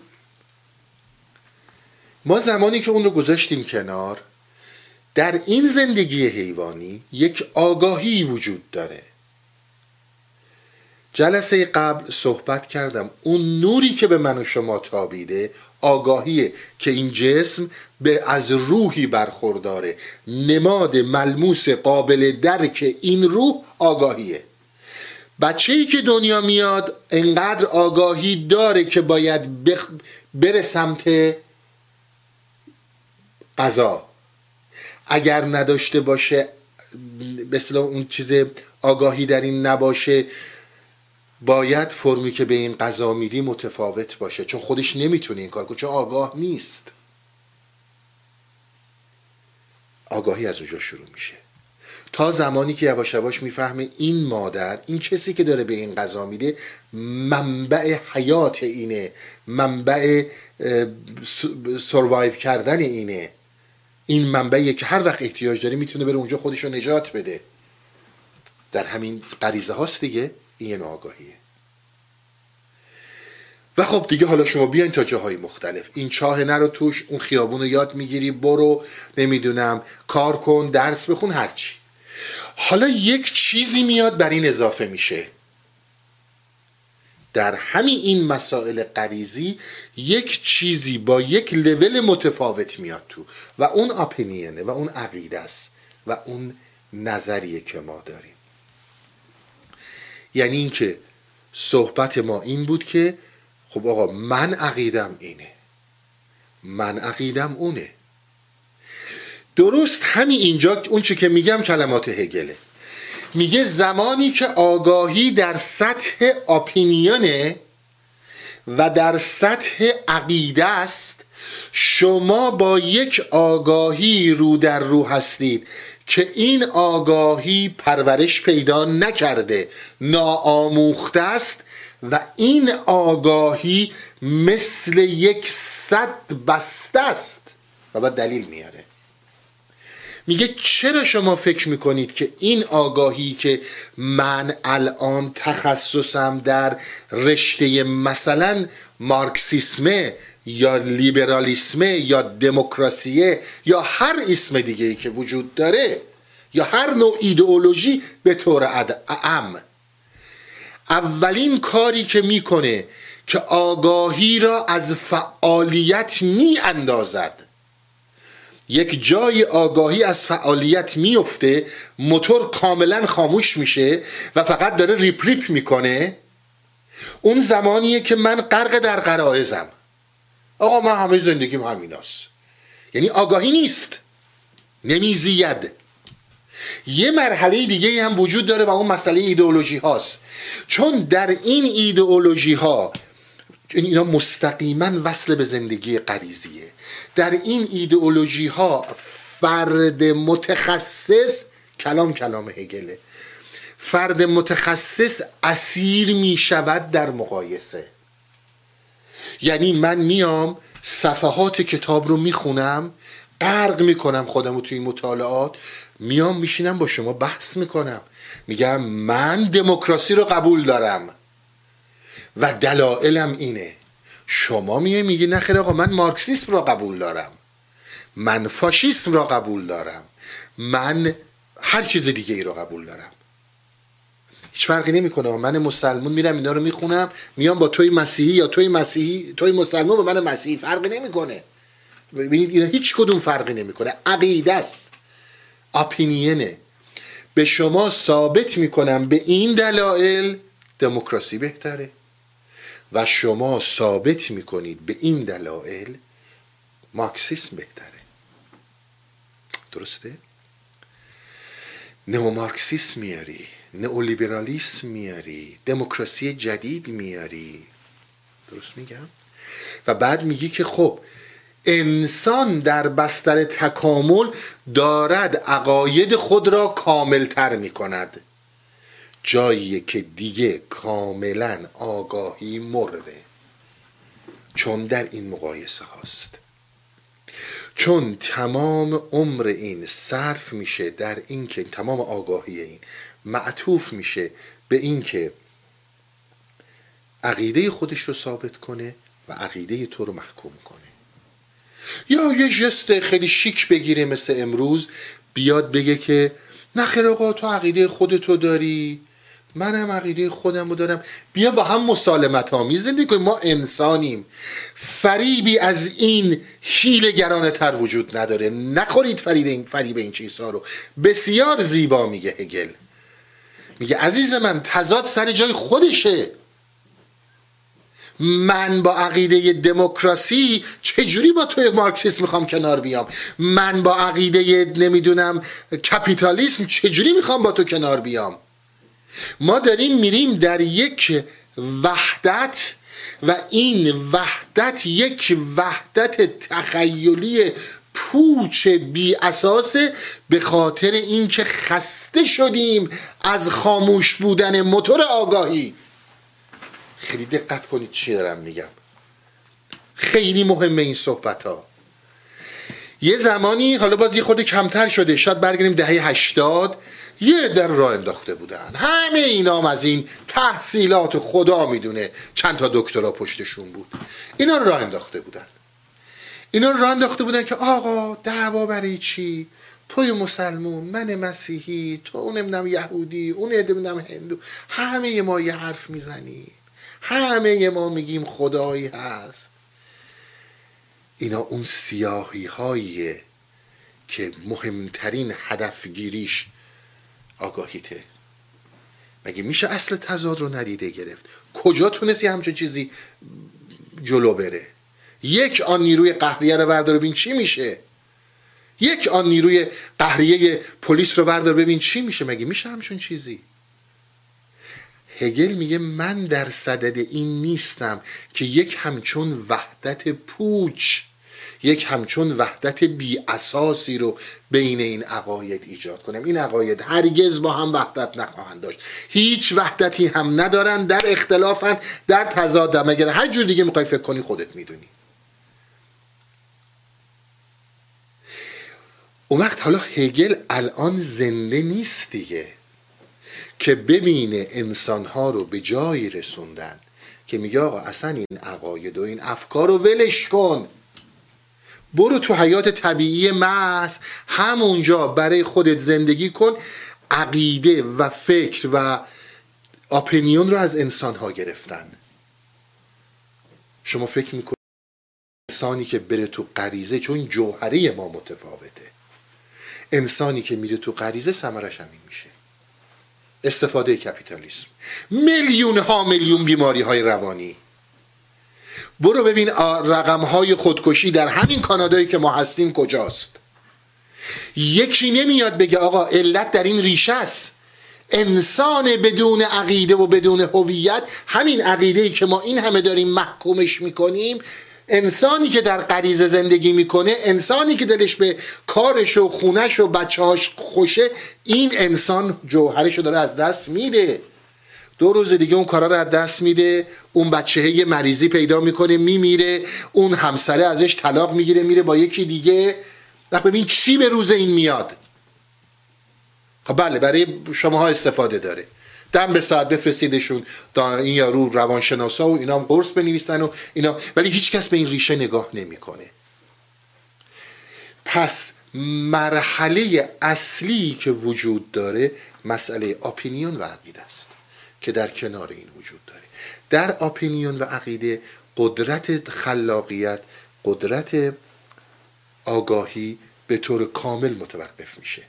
A: ما زمانی که اون رو گذاشتیم کنار در این زندگی حیوانی یک آگاهی وجود داره. جلسه قبل صحبت کردم. اون نوری که به من و شما تابیده آگاهیه که این جسم به از روحی برخورداره. نماد ملموس قابل درک این روح آگاهیه. بچه ای که دنیا میاد انقدر آگاهی داره که باید بخ... بره سمت قضا اگر نداشته باشه به اون چیز آگاهی در این نباشه باید فرمی که به این قضا میدی متفاوت باشه چون خودش نمی‌تونه این کار کنه چون آگاه نیست. آگاهی از اونجا شروع میشه. تا زمانی که یواش یواش می‌فهمه این مادر این کسی که داره به این غذا میده منبع حیات اینه منبع سروایو کردن اینه. این منبعیه که هر وقت احتیاج داره می‌تونه بره اونجا خودش رو نجات بده. در همین غریزه هاست دیگه این یه آگاهیه و خب دیگه حالا شما بیاین تا جاهای مختلف. این چاه نرو توش اون خیابون رو یاد می‌گیری برو نمی‌دونم کار کن درس بخون هرچی حالا یک چیزی میاد بر این اضافه میشه. در همین این مسائل قریزی یک چیزی با یک لول متفاوت میاد تو و اون اپینینه و اون عقیده است و اون نظریه که ما داریم. یعنی اینکه صحبت ما این بود که خب آقا من عقیدم اینه. من عقیدم اونه. درست همین اینجا اون چی که میگم کلمات هگله. میگه زمانی که آگاهی در سطح آپینیونه و در سطح عقیده است شما با یک آگاهی رو در رو هستید که این آگاهی پرورش پیدا نکرده ناآموخته است و این آگاهی مثل یک صد بسته است. و بعد دلیل میاره. میگه چرا شما فکر می‌کنید که این آگاهی که من الان تخصصم در رشته مثلا مارکسیسمه یا لیبرالیسمه یا دموکراسیه یا هر اسم دیگه ای که وجود داره یا هر نوع ایدئولوژی به طور اعم اولین کاری که می‌کنه که آگاهی را از فعالیت می اندازد یک جای آگاهی از فعالیت میفته موتور کاملا خاموش میشه و فقط داره ریپ ریپ می‌کنه. اون زمانیه که من غرق در قرائزم آقا من همه زندگیم همیناست. یعنی آگاهی نیست. نمیزید. یه مرحله دیگه هم وجود داره و اون مسئله ایدئولوژی هاست. چون در این ایدئولوژی ها اینا مستقیما وصل به زندگی قریزیه در این ایدئولوژی ها فرد متخصص کلام کلام هگله. فرد متخصص اسیر می شود در مقایسه. یعنی من میام صفحات کتاب رو می‌خونم غرق می‌کنم خودم رو توی این مطالعات میام میشینم با شما بحث می‌کنم. میگم من دموکراسی رو قبول دارم و دلایلم اینه شما میگه میگی نخیر آقا من مارکسیسم را قبول دارم. من فاشیسم را قبول دارم. من هر چیز دیگه ای را قبول دارم. هیچ فرقی نمی‌کنه. من مسلمون میرم اینا رو می‌خونم میام با توی مسیحی یا توی مسیحی توی مسلمون با من مسیحی فرقی نمی‌کنه. ببینید اینا هیچ کدوم فرقی نمی‌کنه. عقیده است. اپینینه به شما ثابت می‌کنم به این دلایل دموکراسی بهتره. و شما ثابت می‌کنید به این دلایل مارکسیسم بهتره درسته؟ مارکسیسم میاری نئولیبرالیسم میاری دموکراسی جدید میاری درست میگم؟ و بعد میگی که خب انسان در بستر تکامل دارد عقاید خود را کاملتر می کند جایی که دیگه کاملا آگاهی مرده. چون در این مقایسه هاست. چون تمام عمر این صرف میشه در اینکه تمام آگاهی این معطوف میشه به اینکه عقیده خودش رو ثابت کنه و عقیده تو رو محکوم کنه. یا یه جست خیلی شیک بگیره مثل امروز بیاد بگه که نخیر آقا تو عقیده خودتو داری. منم عقیده خودم رو دارم. بیا با هم مسالمت ها. زندگی کنیم ما انسانیم. فریبی از این گرانه تر وجود نداره. نخورید فرید این فریب این چیزها رو. بسیار زیبا میگه هگل. میگه عزیز من تضاد سر جای خودشه. من با عقیده دموکراسی چجوری با توی مارکسیسم می‌خوام کنار بیام؟ من با عقیده نمی‌دونم کپیتالیسم چجوری می‌خوام با تو کنار بیام؟ ما داریم میریم در یک وحدت و این وحدت یک وحدت تخیلی پوچ بی اساسه به خاطر اینکه خسته شدیم از خاموش بودن موتور آگاهی. خیلی دقت کنید چی دارم میگم. خیلی مهمه این صحبت ها یه زمانی حالا باز یه خود کمتر شده شاید برگردیم دهه هشتاد. یه در راه انداخته بودن. همه اینام از این تحصیلات خدا می‌دونه چند تا دکترا پشتشون بود. اینا راه انداخته بودن. اینا راه انداخته بودن که آقا دعوا برای چی؟ توی مسلمون من مسیحی تو نمی‌دونم یهودی اون نمی‌دونم هندو. همه ما یه حرف می‌زنیم. همه ما میگیم خدایی هست. اینا اون سیاهی هاییه که مهمترین هدفگیریش آگاهیته. مگه میشه اصل تضاد رو ندیده گرفت؟ کجا تونستی همچون چیزی جلو بره؟ یک آن نیروی قهریه رو بردار. ببین چی میشه؟ یک آن نیروی قهریه پلیس رو بردار. ببین چی میشه؟ مگه میشه همچون چیزی؟ هگل میگه من در صدد این نیستم که یک همچون وحدت پوچ یک همچون وحدت بی اساسی رو بین این عقاید ایجاد کنم این عقاید هرگز با هم وحدت نخواهند داشت. هیچ وحدتی هم ندارن در اختلافن در تضادن. اگر هر جور دیگه می‌خوای فکر کنی خودت می‌دونی. اون وقت حالا هگل الان زنده نیست دیگه که ببینه انسانها رو به جایی رسوندن که میگه آقا اصلا این عقاید و این افکار رو ولش کن. برو تو حیات طبیعی محض همونجا برای خودت زندگی کن. عقیده و فکر و اپینیون رو از انسان ها گرفتن. شما فکر می‌کنید انسانی که بره تو غریزه چون جوهره ما متفاوته. انسانی که میره تو غریزه ثمرش همین میشه. استفاده کپیتالیسم. میلیون ها میلیون بیماری های روانی. برو ببین رقم های خودکشی در همین کانادایی که ما هستیم کجاست. یکی نمیاد بگه آقا علت در این ریشه است. انسان بدون عقیده و بدون هویت همین عقیده ای که ما این همه داریم محکومش می‌کنیم انسانی که در غریزه زندگی می‌کنه انسانی که دلش به کارش و خونش و بچهاش خوشه این انسان جوهرش رو داره از دست میده. دو روز دیگه اون کارا رو از دست میده اون بچه یه مریضی پیدا می‌کنه میمیره اون همسره ازش طلاق می‌گیره میره با یکی دیگه. ببین چی به روز این میاد؟ خب بله برای شماها استفاده داره. دم به ساعت بفرستیدشون این یارو روانشناسا و اینا قرص بنویسن و اینا. ولی هیچ کس به این ریشه نگاه نمی‌کنه. پس مرحله اصلی که وجود داره مسئله اپینیون و عقیده است. که در کنار این وجود داره. در اپینیون و عقیده قدرت خلاقیت قدرت آگاهی به طور کامل متوقف میشه.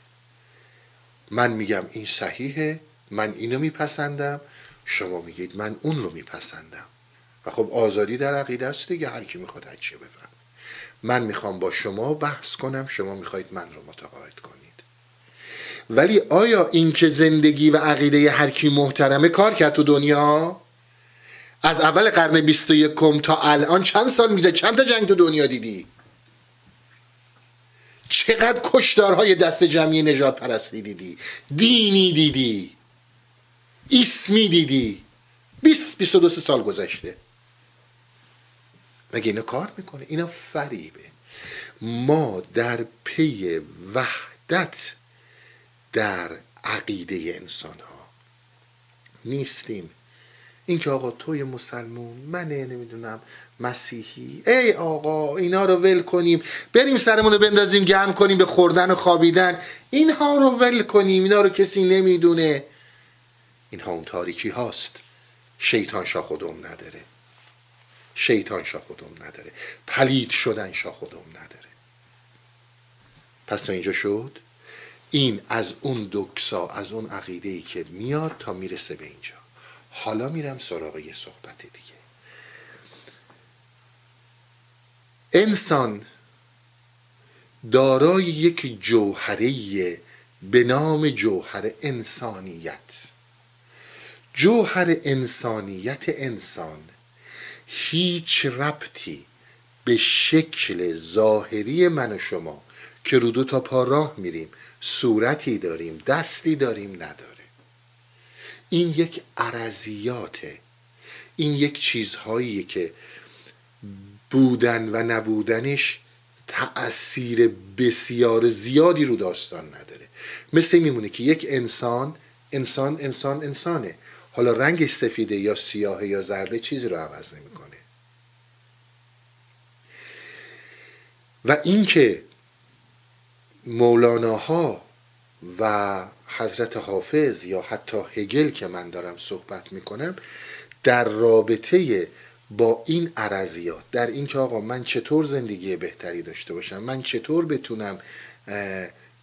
A: من میگم این صحیحه من اینو میپسندم شما میگید من اون رو میپسندم. و خب آزادی در عقیده است دیگه هر کی می‌خواد هر چی بفهم من می‌خوام با شما بحث کنم شما می‌خواید من رو متقاعد کنید. ولی آیا اینکه زندگی و عقیده هر کی محترمه کار کرد تو دنیا؟ از اول قرن 21 تا الان چند سال میزه چند تا جنگ تو دنیا دیدی؟ چقدر کشدارهای دست جمعی نجات پرستی دیدی؟ دینی دیدی؟ اسمی دیدی؟ 20 22 سال گذشته. مگه اینا کار می‌کنه؟ اینا فریبه. ما در پی وحدت در عقیده انسان ها نیستیم. اینکه آقا توی مسلمون منه نمی‌دونم مسیحی. ای آقا اینا رو ول کنیم. بریم سرمون رو بندازیم گرم کنیم به خوردن و خوابیدن. اینها رو ول کنیم. اینا رو کسی نمی‌دونه. اینها اون تاریکی هاست. شیطان شا خودم نداره. شیطان شا خودم نداره. پلید شدن شا خودم نداره. پس اینجا شد؟ این از اون دکسا از اون عقیده ای که میاد تا می‌رسه به اینجا. حالا میرم سراغ یه صحبت دیگه. انسان دارای یک جوهره به نام جوهر انسانیت. جوهر انسانیت انسان هیچ ربطی به شکل ظاهری من و شما که رو دو تا پا راه میریم صورتی داریم دستی داریم نداره. این یک عرضیاته. این یک چیزهایی که بودن و نبودنش تأثیر بسیار زیادی رو داستان نداره. مثل میمونه که یک انسان انسان انسان انسانه. حالا رنگش سفیده یا سیاه یا زرده چیزی رو عوض نمی‌کنه. و اینکه مولاناها و حضرت حافظ یا حتی هگل که من دارم صحبت می‌کنم در رابطه با این عرضیات در اینکه آقا من چطور زندگی بهتری داشته باشم من چطور بتونم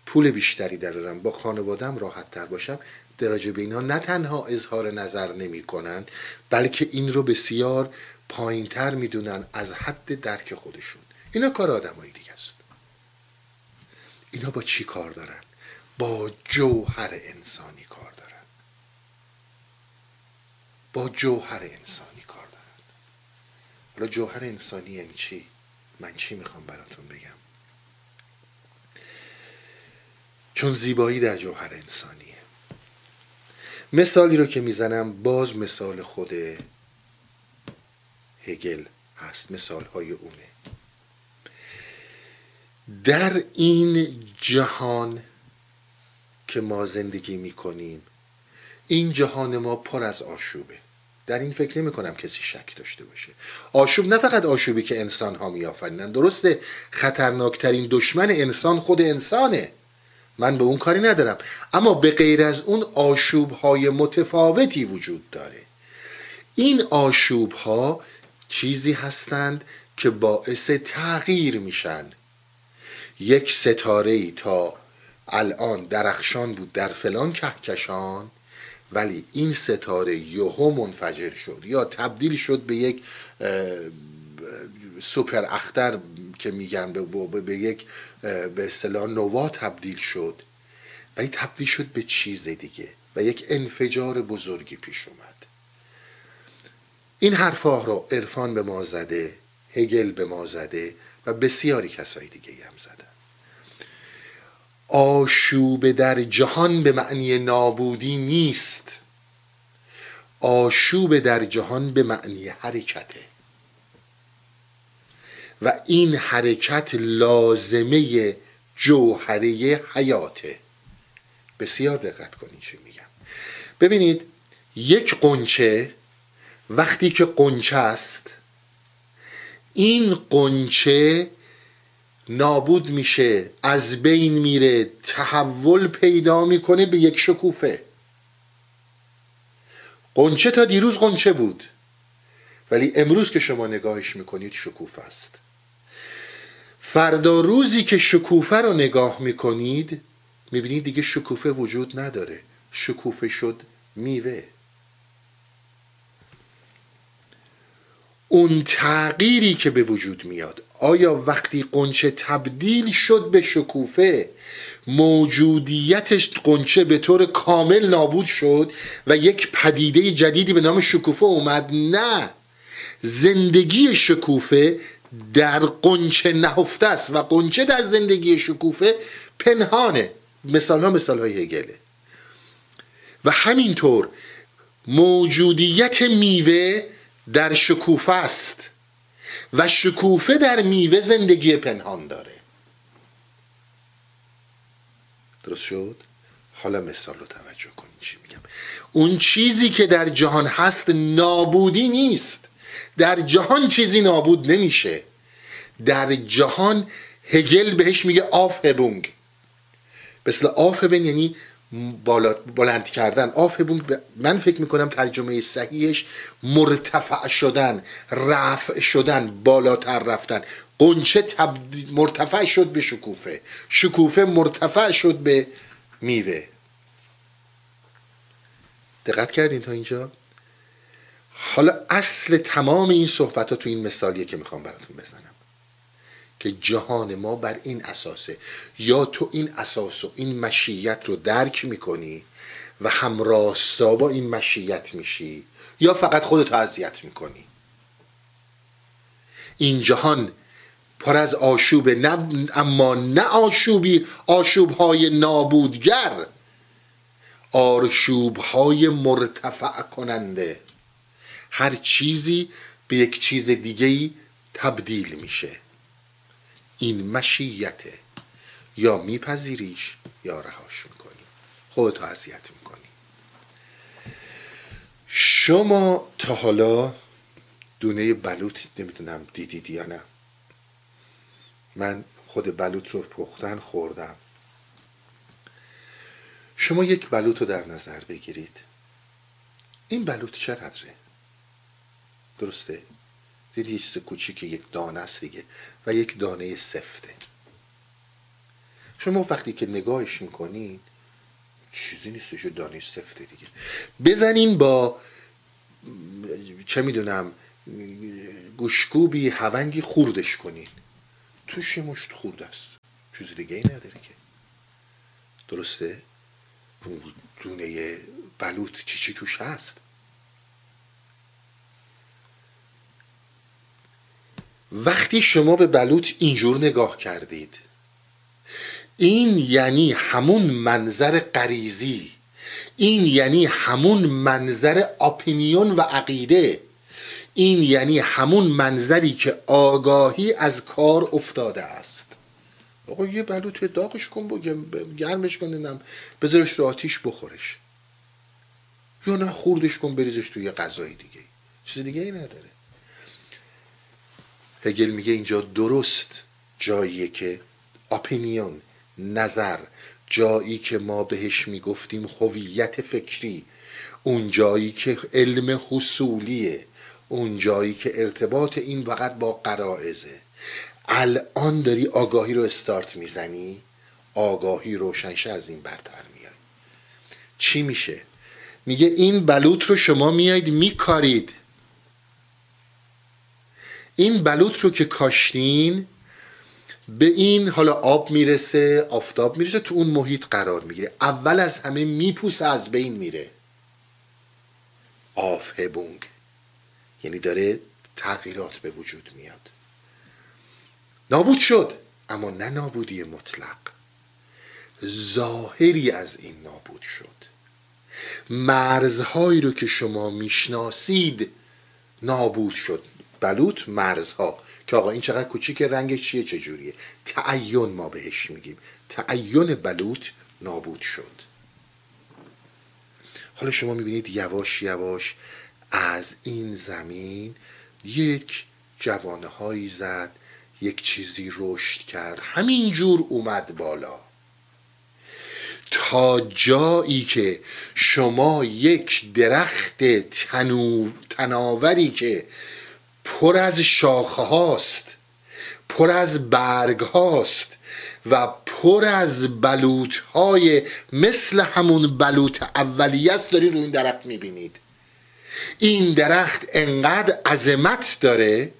A: پول بیشتری درارم با خانوادم راحت تر باشم در به نه تنها اظهار نظر نمی کنن بلکه این رو بسیار پایین تر می‌دونن از حد درک خودشون. اینا کار آدمایی دیگه اینا با چی کار دارن؟ با جوهر انسانی کار دارن. با جوهر انسانی کار دارن. حالا جوهر انسانی یعنی چی؟ من چی می‌خوام براتون بگم؟ چون زیبایی در جوهر انسانیه. مثالی رو که می‌زنم باز مثال خود هگل هست مثال های اونه در این جهان که ما زندگی می‌کنیم این جهان ما پر از آشوبه. در این فکر نمی کنم کسی شک داشته باشه. آشوب نه فقط آشوبی که انسان ها میآفرینن درسته خطرناکترین دشمن انسان خود انسانه. من به اون کاری ندارم. اما به غیر از اون آشوب های متفاوتی وجود داره. این آشوب ها چیزی هستند که باعث تغییر میشن. یک ستاره ای تا الان درخشان بود در فلان کهکشان ولی این ستاره یهو منفجر شد یا تبدیل شد به یک سوپر اختر که میگن به, به یک به اصطلاح نوا تبدیل شد. و این تبدیل شد به چیز دیگه و یک انفجار بزرگی پیش اومد. این حرفها رو عرفان به ما زده هگل به ما زده و بسیاری کسای دیگه هم زدن آشوب در جهان به معنی نابودی نیست. آشوب در جهان به معنی حرکته. و این حرکت لازمه جوهره حیاته. بسیار دقت کنید چه میگم. ببینید یک قنچه وقتی که قنچه است این قنچه نابود میشه از بین میره تحول پیدا می‌کنه به یک شکوفه. قنچه تا دیروز قنچه بود ولی امروز که شما نگاهش می‌کنید شکوفه است. فردا روزی که شکوفه رو نگاه می‌کنید می‌بینید دیگه شکوفه وجود نداره. شکوفه شد میوه. اون تغییری که به وجود میاد. آیا وقتی قنچه تبدیل شد به شکوفه موجودیتش قنچه به طور کامل نابود شد و یک پدیده جدیدی به نام شکوفه اومد؟ نه. زندگی شکوفه در قنچه نهفته است و قنچه در زندگی شکوفه پنهانه. مثال ها مثال های هگله. و همینطور موجودیت میوه در شکوفه است و شکوفه در میوه زندگی پنهان داره. درست شد؟ حالا مثال رو توجه کنید چی میگم. اون چیزی که در جهان هست نابودی نیست. در جهان چیزی نابود نمیشه. در جهان هگل بهش میگه Aufhebung مثل aufheben یعنی بلند کردن. auf من فکر می‌کنم ترجمه صحیحش مرتفع شدن رفع شدن بالاتر رفتن. غنچه مرتفع شد به شکوفه. شکوفه مرتفع شد به میوه. دقت کردین تا اینجا؟ حالا اصل تمام این صحبت ها تو این مثالیه که می‌خوام براتون بزنم. که جهان ما بر این اساسه. یا تو این اساس و این مشیت رو درک می‌کنی و همراستا با این مشیت میشی یا فقط خودتو اذیت می‌کنی؟ این جهان پر از آشوب نه اما نه آشوبی آشوب های نابودگر آرشوب های مرتفع کننده. هر چیزی به یک چیز دیگه تبدیل میشه. این مشیته یا میپذیریش یا رهاش می‌کنی. خودتو اذیت می‌کنی. شما تا حالا دونه بلوط نمی‌دونم دیدید یا نه. من خود بلوط رو پختن خوردم. شما یک بلوط رو در نظر بگیرید. این بلوط چقدره؟ درسته. دیدی یه چیز کوچیک یک دانه است دیگه. و یک دانه سفته. شما وقتی که نگاهش می‌کنین چیزی نیستش دانه سفته دیگه. بزنین با چه می‌دونم گوشکوبی هونگی خوردش کنین. توش یه مشت خورد است. چیز دیگه ای نداره که. درسته؟ دونه بلوط چی چی توش هست؟ وقتی شما به بلوط اینجور نگاه کردید. این یعنی همون منظر قریزی این یعنی همون منظر اپینیون و عقیده. این یعنی همون منظری که آگاهی از کار افتاده است. آقا یه بلوط داغش کن بگم گرمش کن بذارش رو آتیش بخورش. یا نه خوردش کن بریزش توی غذای دیگه. چیز دیگه ای نداره. هگل میگه اینجا درست جاییه که اپینیون نظر جایی که ما بهش می‌گفتیم هویت فکری. اون جایی که علم حصولیه. اون جایی که ارتباط این فقط با قرائزه. الان داری آگاهی رو استارت می‌زنی آگاهی روشنشه از این برتر میاد چی میشه؟ میگه این بلوط رو شما میایید میکارید. این بلوط رو که کاشتین به این حالا آب می‌رسه آفتاب می‌رسه تو اون محیط قرار می‌گیره. اول از همه میپوسه از بین میره. آفهبونگ. یعنی داره تغییرات به وجود میاد. نابود شد اما نه نابودی مطلق. ظاهری از این نابود شد. مرزهایی رو که شما می‌شناسید نابود شد. بلوط مرزها. که آقا این چقدر کوچیک رنگش چیه؟ چجوریه؟ تعین ما بهش میگیم. تعین بلوط نابود شد. حالا شما می‌بینید یواش یواش از این زمین یک جوانه هایی زد یک چیزی رشد کرد. همینجور اومد بالا. تا جایی که شما یک درخت تنو... تناوری که پر از شاخه هاست پر از برگ هاست و پر از بلوط های مثل همون بلوط اولیه است دارین رو این درخت می‌بینید. این درخت انقدر عظمت داره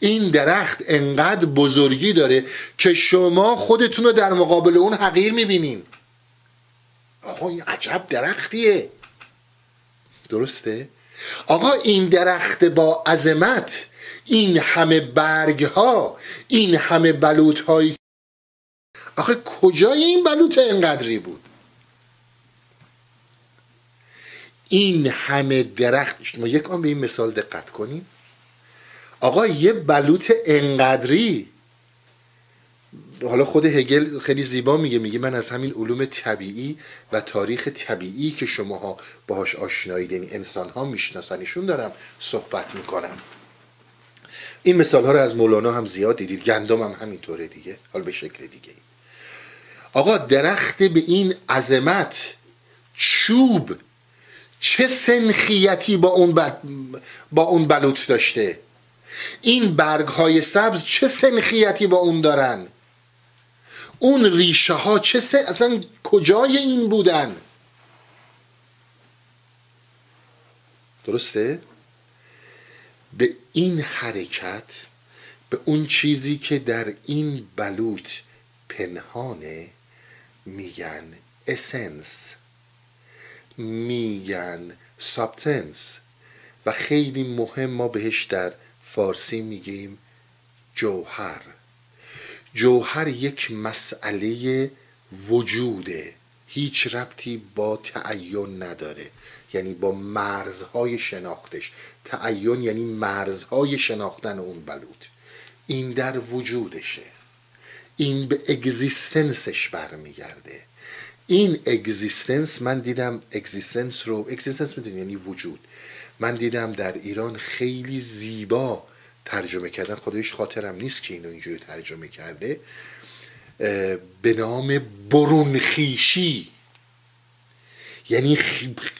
A: این درخت انقدر بزرگی داره که شما خودتون رو در مقابل اون حقیر می‌بینین. آقا این عجب درختیه. درسته؟ آقا این درخت با عظمت این همه برگ ها این همه بلوط هایی آخه کجای این بلوط انقدری بود؟ این همه درخت ما یک آن به این مثال دقت کنیم آقا یه بلوط انقدری حالا خود هگل خیلی زیبا میگه میگه من از همین علوم طبیعی و تاریخ طبیعی که شماها باهاش آشنایید یعنی انسان ها میشناسنشون دارم صحبت می‌کنم. این مثال ها رو از مولانا هم زیاد دیدید گندم هم همینطوره دیگه حالا به شکل دیگه آقا درخت به این عظمت چوب چه سنخیتی با اون, با اون بلوط داشته؟ این برگ های سبز چه سنخیتی با اون دارن؟ اون ریشه ها چه سن... اصلا کجای این بودن؟ درسته؟ به این حرکت به اون چیزی که در این بلوط پنهانه میگن اسنس میگن سابتنس و خیلی مهم ما بهش در فارسی میگیم جوهر. جوهر یک مسئله وجوده. هیچ ربطی با تعین نداره. یعنی با مرزهای شناختش. تعین یعنی مرزهای شناختن اون بلوط. این در وجودشه. این به existence ش برمیگرده. این existence من دیدم existence رو existence می‌دونی یعنی وجود. من دیدم در ایران خیلی زیبا ترجمه کردن خودش خاطرم نیست که اینو اینجوری ترجمه کرده. به نام برونخیشی. یعنی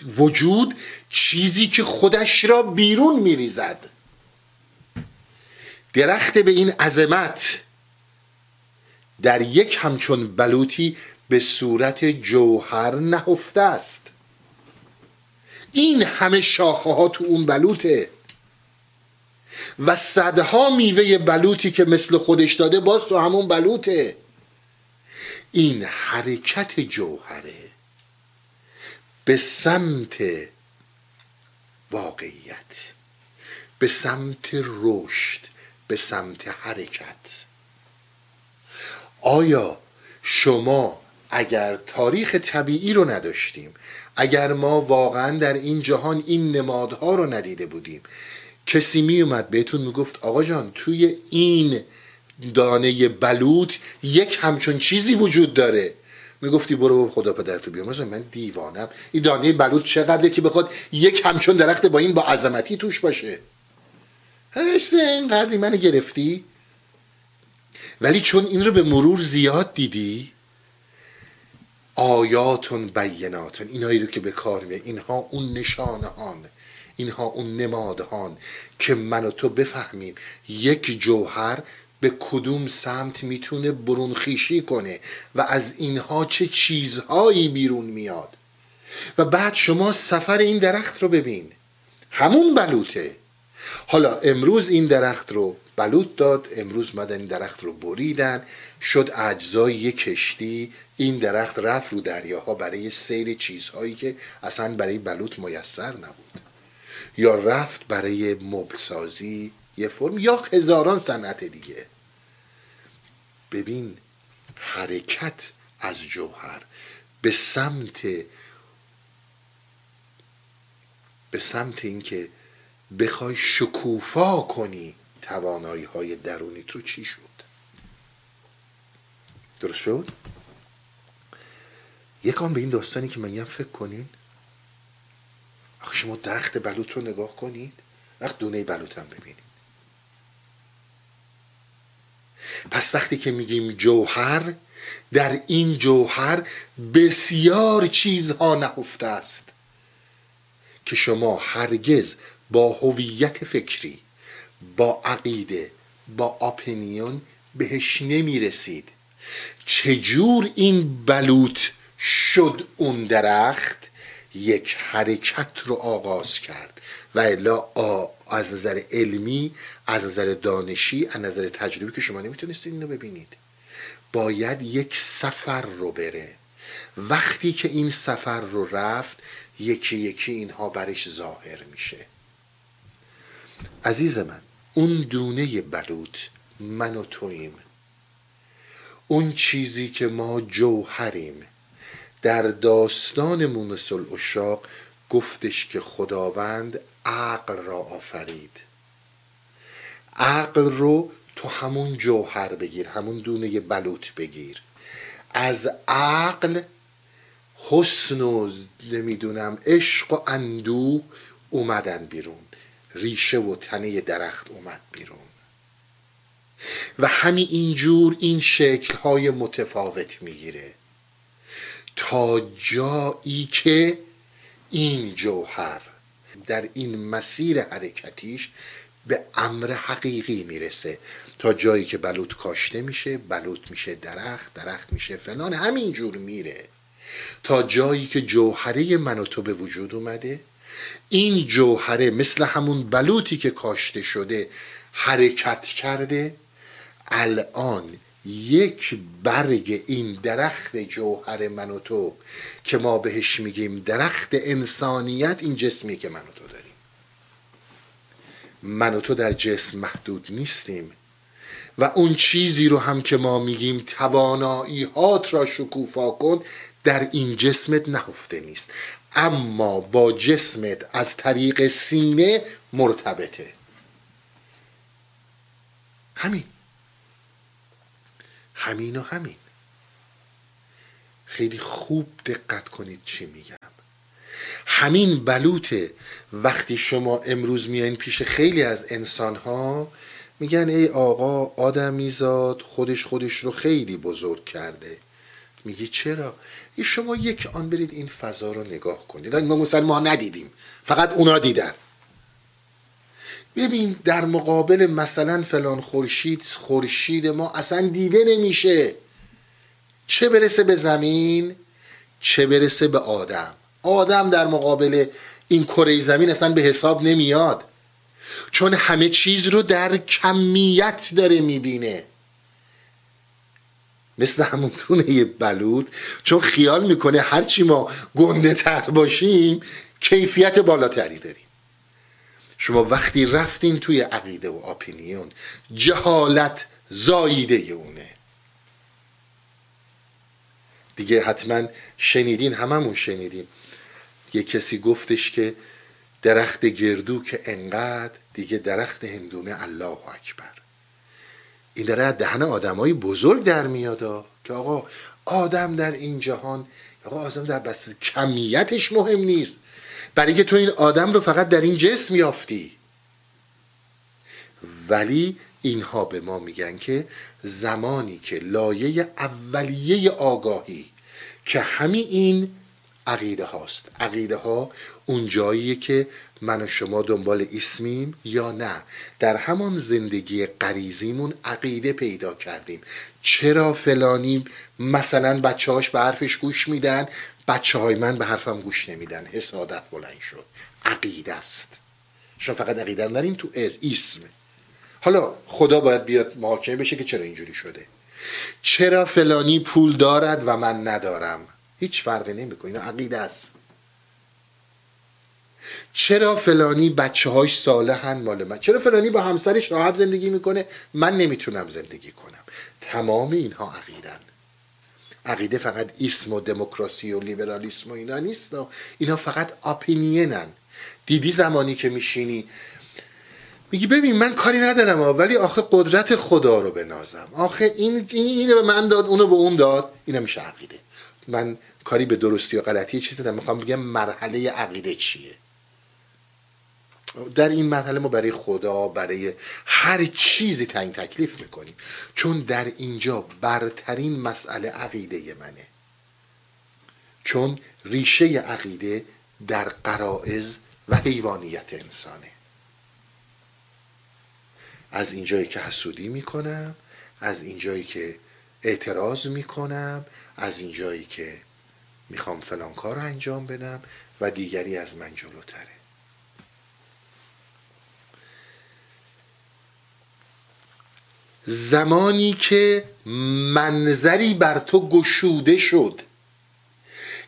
A: وجود چیزی که خودش را بیرون میریزد. درخت به این عظمت در یک همچون بلوطی به صورت جوهر نهفته است. این همه شاخه ها تو اون بلوطه. و صدها میوه بلوطی که مثل خودش داده باز تو همون بلوطه. این حرکت جوهره به سمت واقعیت به سمت رشد به سمت حرکت. آیا شما اگر تاریخ طبیعی رو نداشتیم اگر ما واقعا در این جهان این نمادها رو ندیده بودیم کسی می اومد بهتون می‌گفت آقا جان توی این دانه بلوط یک همچون چیزی وجود داره. می‌گفتی برو خدا پدرتو بیامرز. من دیوانم. این دانه بلوط چقدره که بخواد یک همچون درخت با این با عظمتی توش باشه. هشت اینقدر منو گرفتی. ولی چون این رو به مرور زیاد دیدی آیاتون بیناتون اینایی رو که به کار میه اینها اون نشانه هان اینها اون نمادهان که من و تو بفهمیم یک جوهر به کدوم سمت می‌تونه برونخیشی کنه و از اینها چه چیزهایی بیرون میاد. و بعد شما سفر این درخت رو ببین. همون بلوطه. حالا امروز این درخت رو بلوط داد امروز مدن این درخت رو بریدن. شد اجزای یک کشتی این درخت رفت رو دریاها برای سیر چیزهایی که اصلا برای بلوط میسر نبود. یا رفت برای مبلسازی یه فرم یا هزاران صنعت دیگه. ببین حرکت از جوهر به سمت به سمت اینکه بخوای شکوفا کنی توانایی های درونیت رو چی شد؟ درست شد؟ یکان به این داستانی که من فکر کنین. آخه شما درخت بلوط رو نگاه کنید وقت دونه بلوط هم ببینید. پس وقتی که میگیم جوهر در این جوهر بسیار چیزها نهفته است که شما هرگز با هویت فکری با عقیده با آپنیون بهش نمی‌رسید. چجور این بلوط شد اون درخت؟ یک حرکت رو آغاز کرد. و الا از نظر علمی از نظر دانشی از نظر تجربی که شما نمی‌تونستید اینو ببینید. باید یک سفر رو بره. وقتی که این سفر رو رفت یکی یکی اینها برش ظاهر میشه. عزیز من اون دونه بلوط من و تویم. اون چیزی که ما جوهریم. در داستان مونس الاشاق گفتش که خداوند عقل را آفرید. عقل رو تو همون جوهر بگیر همون دونه بلوط بگیر. از عقل حسن و نمی‌دونم عشق و اندوه اومدن بیرون. ریشه و تنه درخت اومد بیرون. و همین اینجور این شکلهای متفاوت می‌گیره. تا جایی که این جوهر در این مسیر حرکتیش به امر حقیقی می‌رسه. تا جایی که بلوط کاشته میشه بلوط میشه درخت درخت میشه فلان همینجور میره. تا جایی که جوهره من و تو به وجود اومده این جوهره مثل همون بلوطی که کاشته شده حرکت کرده الان یک برگ این درخت جوهر من و تو که ما بهش میگیم درخت انسانیت این جسمی که من و تو داریم. من و تو در جسم محدود نیستیم. و اون چیزی رو هم که ما میگیم توانایی هات را شکوفا کن در این جسمت نهفته نیست. اما با جسمت از طریق سینه مرتبطه. همین. همین و همین. خیلی خوب دقت کنید چی میگم. همین بلوطه وقتی شما امروز میایین پیش خیلی از انسان ها میگن ای آقا آدمیزاد خودش خودش رو خیلی بزرگ کرده. میگی چرا؟ ای شما یک آن برید این فضا رو نگاه کنید. ما مثلا ما ندیدیم. فقط اونا دیدن. ببین در مقابل مثلا فلان خورشید خورشید ما اصلا دیده نمیشه. چه برسه به زمین چه برسه به آدم. آدم در مقابل این کره زمین اصلا به حساب نمیاد. چون همه چیز رو در کمیت داره می‌بینه. مثل همون تونه یه بلود. چون خیال می‌کنه هرچی ما گنده تر باشیم کیفیت بالاتری داریم. شما وقتی رفتین توی عقیده و آپینیون جهالت زاییده اونه. دیگه حتما شنیدین هممون شنیدیم. یه کسی گفتش که درخت گردو که انقدر دیگه درخت هندونه الله اکبر. این داره دهن آدمای بزرگ در میاد که آقا آدم در این جهان آقا آدم در بس کمیتش مهم نیست. برای که تو این آدم رو فقط در این جسم یافتی. ولی اینها به ما میگن که زمانی که لایه اولیه آگاهی که همین این عقیده هاست. عقیده ها اون جاییه که من و شما دنبال اسمیم یا نه. در همان زندگی قریزیمون عقیده پیدا کردیم. چرا فلانی مثلا بچه هاش به حرفش گوش میدن؟ بچه های من به حرفم گوش نمیدن. حسادت بلند شد. عقیده است. شما فقط عقیده رو تو از اسم حالا خدا باید بیاد محاکمه بشه که چرا اینجوری شده. چرا فلانی پول دارد و من ندارم؟ هیچ فرقی نمی‌کنه. اینا عقیده است. چرا فلانی بچه هاش صالحن مال من؟ چرا فلانی با همسرش راحت زندگی می‌کنه؟ من نمی‌تونم زندگی کنم. تمام اینها عقیدن عقیده فقط اسم و دموکراسی و لیبرالیسم و اینا نیست. اینا فقط اپینینن. دیدی زمانی که میشینی؟ میگی ببین من کاری ندارم ولی آخه قدرت خدا رو بنازم. آخه این اینو به من داد اونو به اون داد. اینا میشه عقیده. من کاری به درستی و غلطی چیزی ندارم. می‌خوام بگم مرحله عقیده چیه؟ در این مرحله ما برای خدا برای هر چیزی تعیین تکلیف می‌کنیم. چون در اینجا برترین مسئله عقیده منه. چون ریشه عقیده در قرائز و حیوانیت انسانه. از اینجایی که حسودی می‌کنم از اینجایی که اعتراض می‌کنم از اینجایی که می‌خوام فلان کار رو انجام بدم و دیگری از من جلوتره. زمانی که منظری بر تو گشوده شد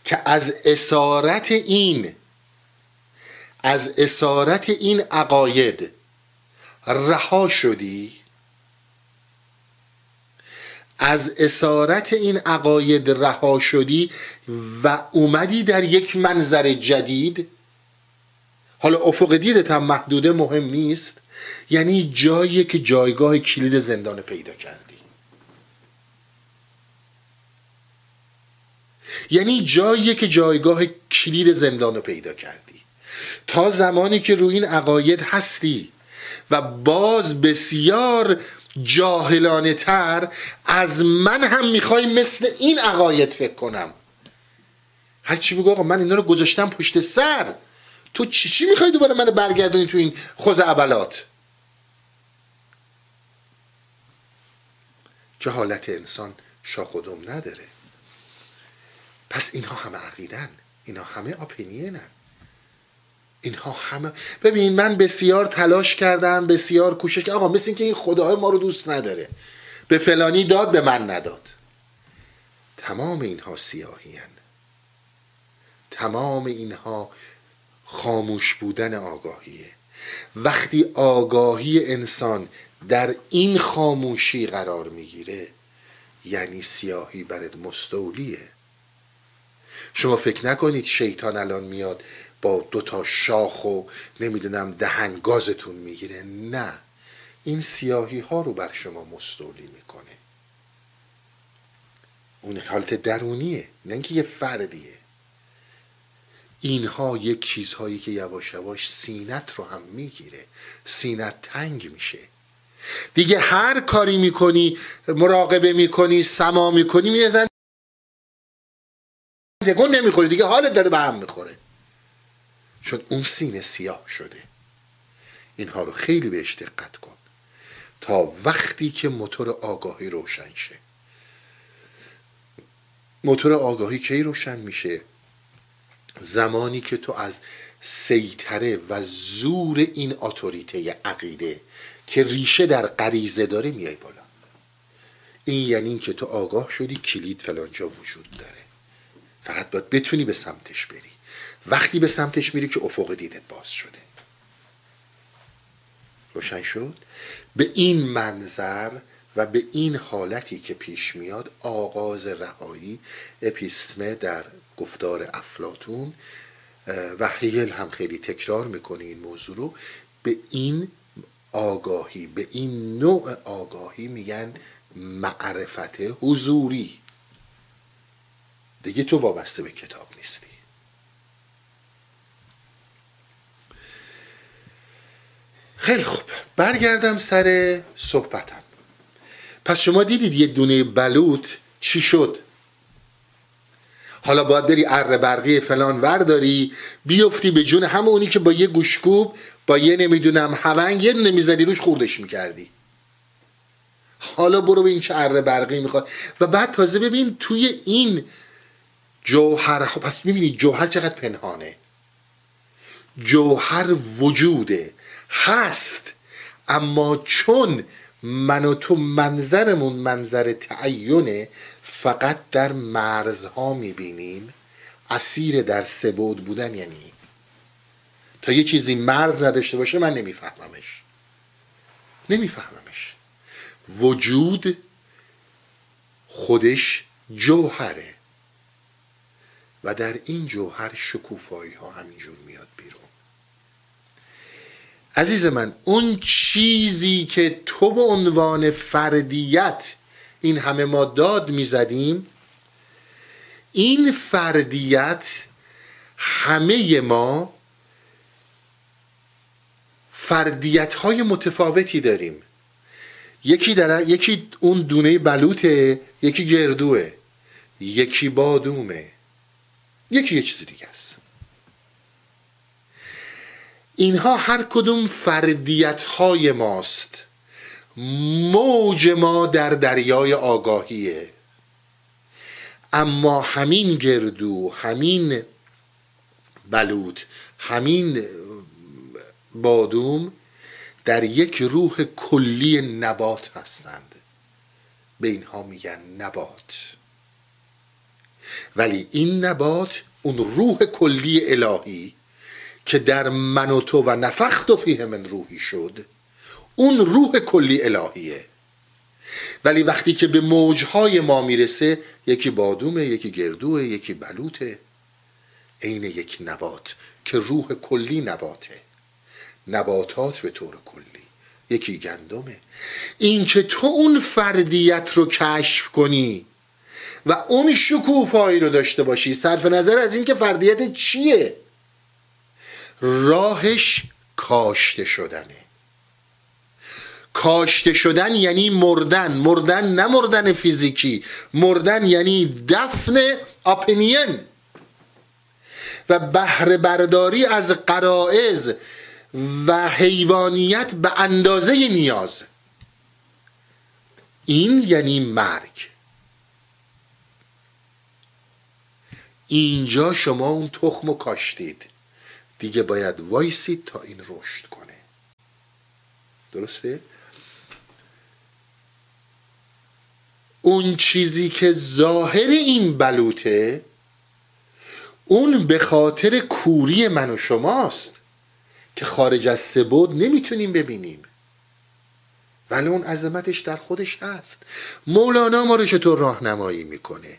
A: که از اسارت این از اسارت این عقاید رها شدی از اسارت این عقاید رها شدی و اومدی در یک منظر جدید. حالا افق دیدت هم محدوده مهم نیست. یعنی جایی که جایگاه کلید زندان پیدا کردی. یعنی جایی که جایگاه کلید زندان پیدا کردی. تا زمانی که روی این عقاید هستی و باز بسیار جاهلانه تر از من هم می‌خوای مثل این عقاید فکر کنم. هرچی بگو آقا من اینا رو گذاشتم پشت سر. تو چی, چی می‌خوای دوباره من برگردونی تو این خوز عبلات؟ جهالت انسان شاخ نداره. پس اینها همه عقیدن. اینا همه اپینینن اینها همه ببین من بسیار تلاش کردم بسیار کوشش کردم. آقا مثل اینکه این خدای ما رو دوست نداره. به فلانی داد به من نداد. تمام اینها سیاهی هن. تمام اینها خاموش بودن آگاهیه. وقتی آگاهی انسان در این خاموشی قرار می‌گیره یعنی سیاهی برت مستولیه. شما فکر نکنید شیطان الان میاد با دو تا شاخ و نمی‌دونم دهن گازتون می‌گیره. نه این سیاهی ها رو بر شما مستولی می‌کنه. اون حالت درونیه نه اینکه یه فردیه. اینها یک چیزهایی که یواش یواش سینت رو هم می‌گیره. سینت تنگ میشه. دیگه هر کاری می‌کنی مراقبه می‌کنی سما می‌کنی میزن تکون نمی‌خوری دیگه حالت داره به هم می‌خوره. چون اون سینه سیاه شده. اینها رو خیلی بهش دقت کن. تا وقتی که موتور آگاهی روشن شه. موتور آگاهی کی روشن میشه؟ زمانی که تو از سیطره و زور این اتوریته عقیده که ریشه در غریزه داره میای بالا. این یعنی این که تو آگاه شدی کلید فلانجا وجود داره. فقط باید بتونی به سمتش بری. وقتی به سمتش میری که افق دیدت باز شده. روشن شد؟ به این منظر و به این حالتی که پیش میاد آغاز رهایی اپیستمه در گفتار افلاتون و هیل هم خیلی تکرار می‌کنه این موضوع رو. به این آگاهی. به این نوع آگاهی میگن معرفت حضوری. دیگه تو وابسته به کتاب نیستی. خیلی خوب. برگردم سر صحبتم. پس شما دیدید یه دونه بلوط چی شد؟ حالا باید بری اره برقی فلان ورداری بیفتی به جون همونی که با یه گوشکوب با یه نمی‌دونم هونگ یه نمی‌زدی روش خوردش می‌کردی. حالا برو به این چه اره برقی می‌خواد. و بعد تازه ببین توی این جوهر پس می‌بینی جوهر چقدر پنهانه. جوهر وجوده هست. اما چون من و تو منظرمون منظر تعینه فقط در مرزها می‌بینیم. اسیر در سبود بودن یعنی تا یه چیزی مرز نداشته باشه من نمیفهممش. نمیفهممش. وجود خودش جوهره. و در این جوهر شکوفایی ها همینجور میاد بیرون. عزیز من اون چیزی که تو به عنوان فردیت این همه ما داد می‌زدیم این فردیت همه ما فردیت های متفاوتی داریم. یکی در یکی اون دونه بلوطه یکی گردوه یکی بادومه. یکی یه چیز دیگه است. اینها هر کدوم فردیت های ماست. موج ما در دریای آگاهیه. اما همین گردو همین بلوط همین بادوم در یک روح کلی نبات هستند. به اینها میگن نبات. ولی این نبات اون روح کلی الهی که در من و تو و نفخت و فیه من روحی شد اون روح کلی الهیه. ولی وقتی که به موجهای ما می‌رسه یکی بادومه یکی گردوه یکی بلوته عین یک نبات که روح کلی نباته. نباتات به طور کلی. یکی گندمه. این که تو اون فردیت رو کشف کنی و اون شکوفایی رو داشته باشی صرف نظر از اینکه فردیت چیه؟ راهش کاشته شدنه. کاشته شدن یعنی مردن. مردن نه مردن فیزیکی. مردن یعنی دفن اپینین و بهره برداری از قرائز و حیوانیت به اندازه نیاز. این یعنی مرگ. اینجا شما اون تخم رو کاشتید. دیگه باید وایسید تا این رشد کنه. درسته؟ اون چیزی که ظاهر این بلوته اون به خاطر کوری من و شماست. که خارج از سبود نمی‌تونیم ببینیم. ولی اون عظمتش در خودش هست. مولانا ما رو چطور راهنمایی می‌کنه؟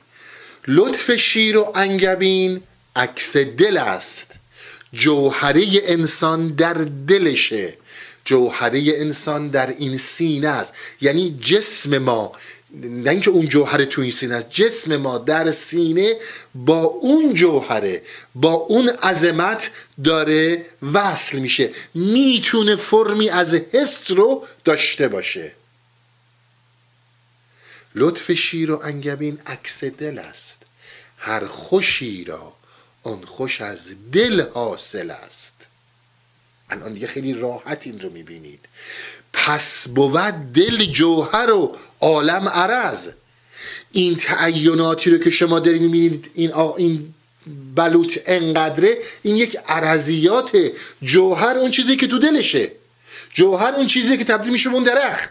A: لطف شیر و انگبین عکس دل است. جوهره انسان در دلشه. جوهره انسان در این سینه است. یعنی جسم ما نه اینکه اون جوهره تو این سینه است. جسم ما در سینه با اون جوهره با اون عظمت داره وصل میشه. می‌تونه فرمی از حس رو داشته باشه. لطف شیر و انگبین عکس دل است. هر خوشی را آن خوش از دل حاصل است. الان دیگه خیلی راحت این رو می‌بینید. پس بود دل جوهر و عالم عرض. این تعیناتی رو که شما دارید می‌بینید این, این بلوط انقدره این یک عرضیات جوهر اون چیزی که تو دلشه. جوهر اون چیزی که تبدیل میشه اون درخت.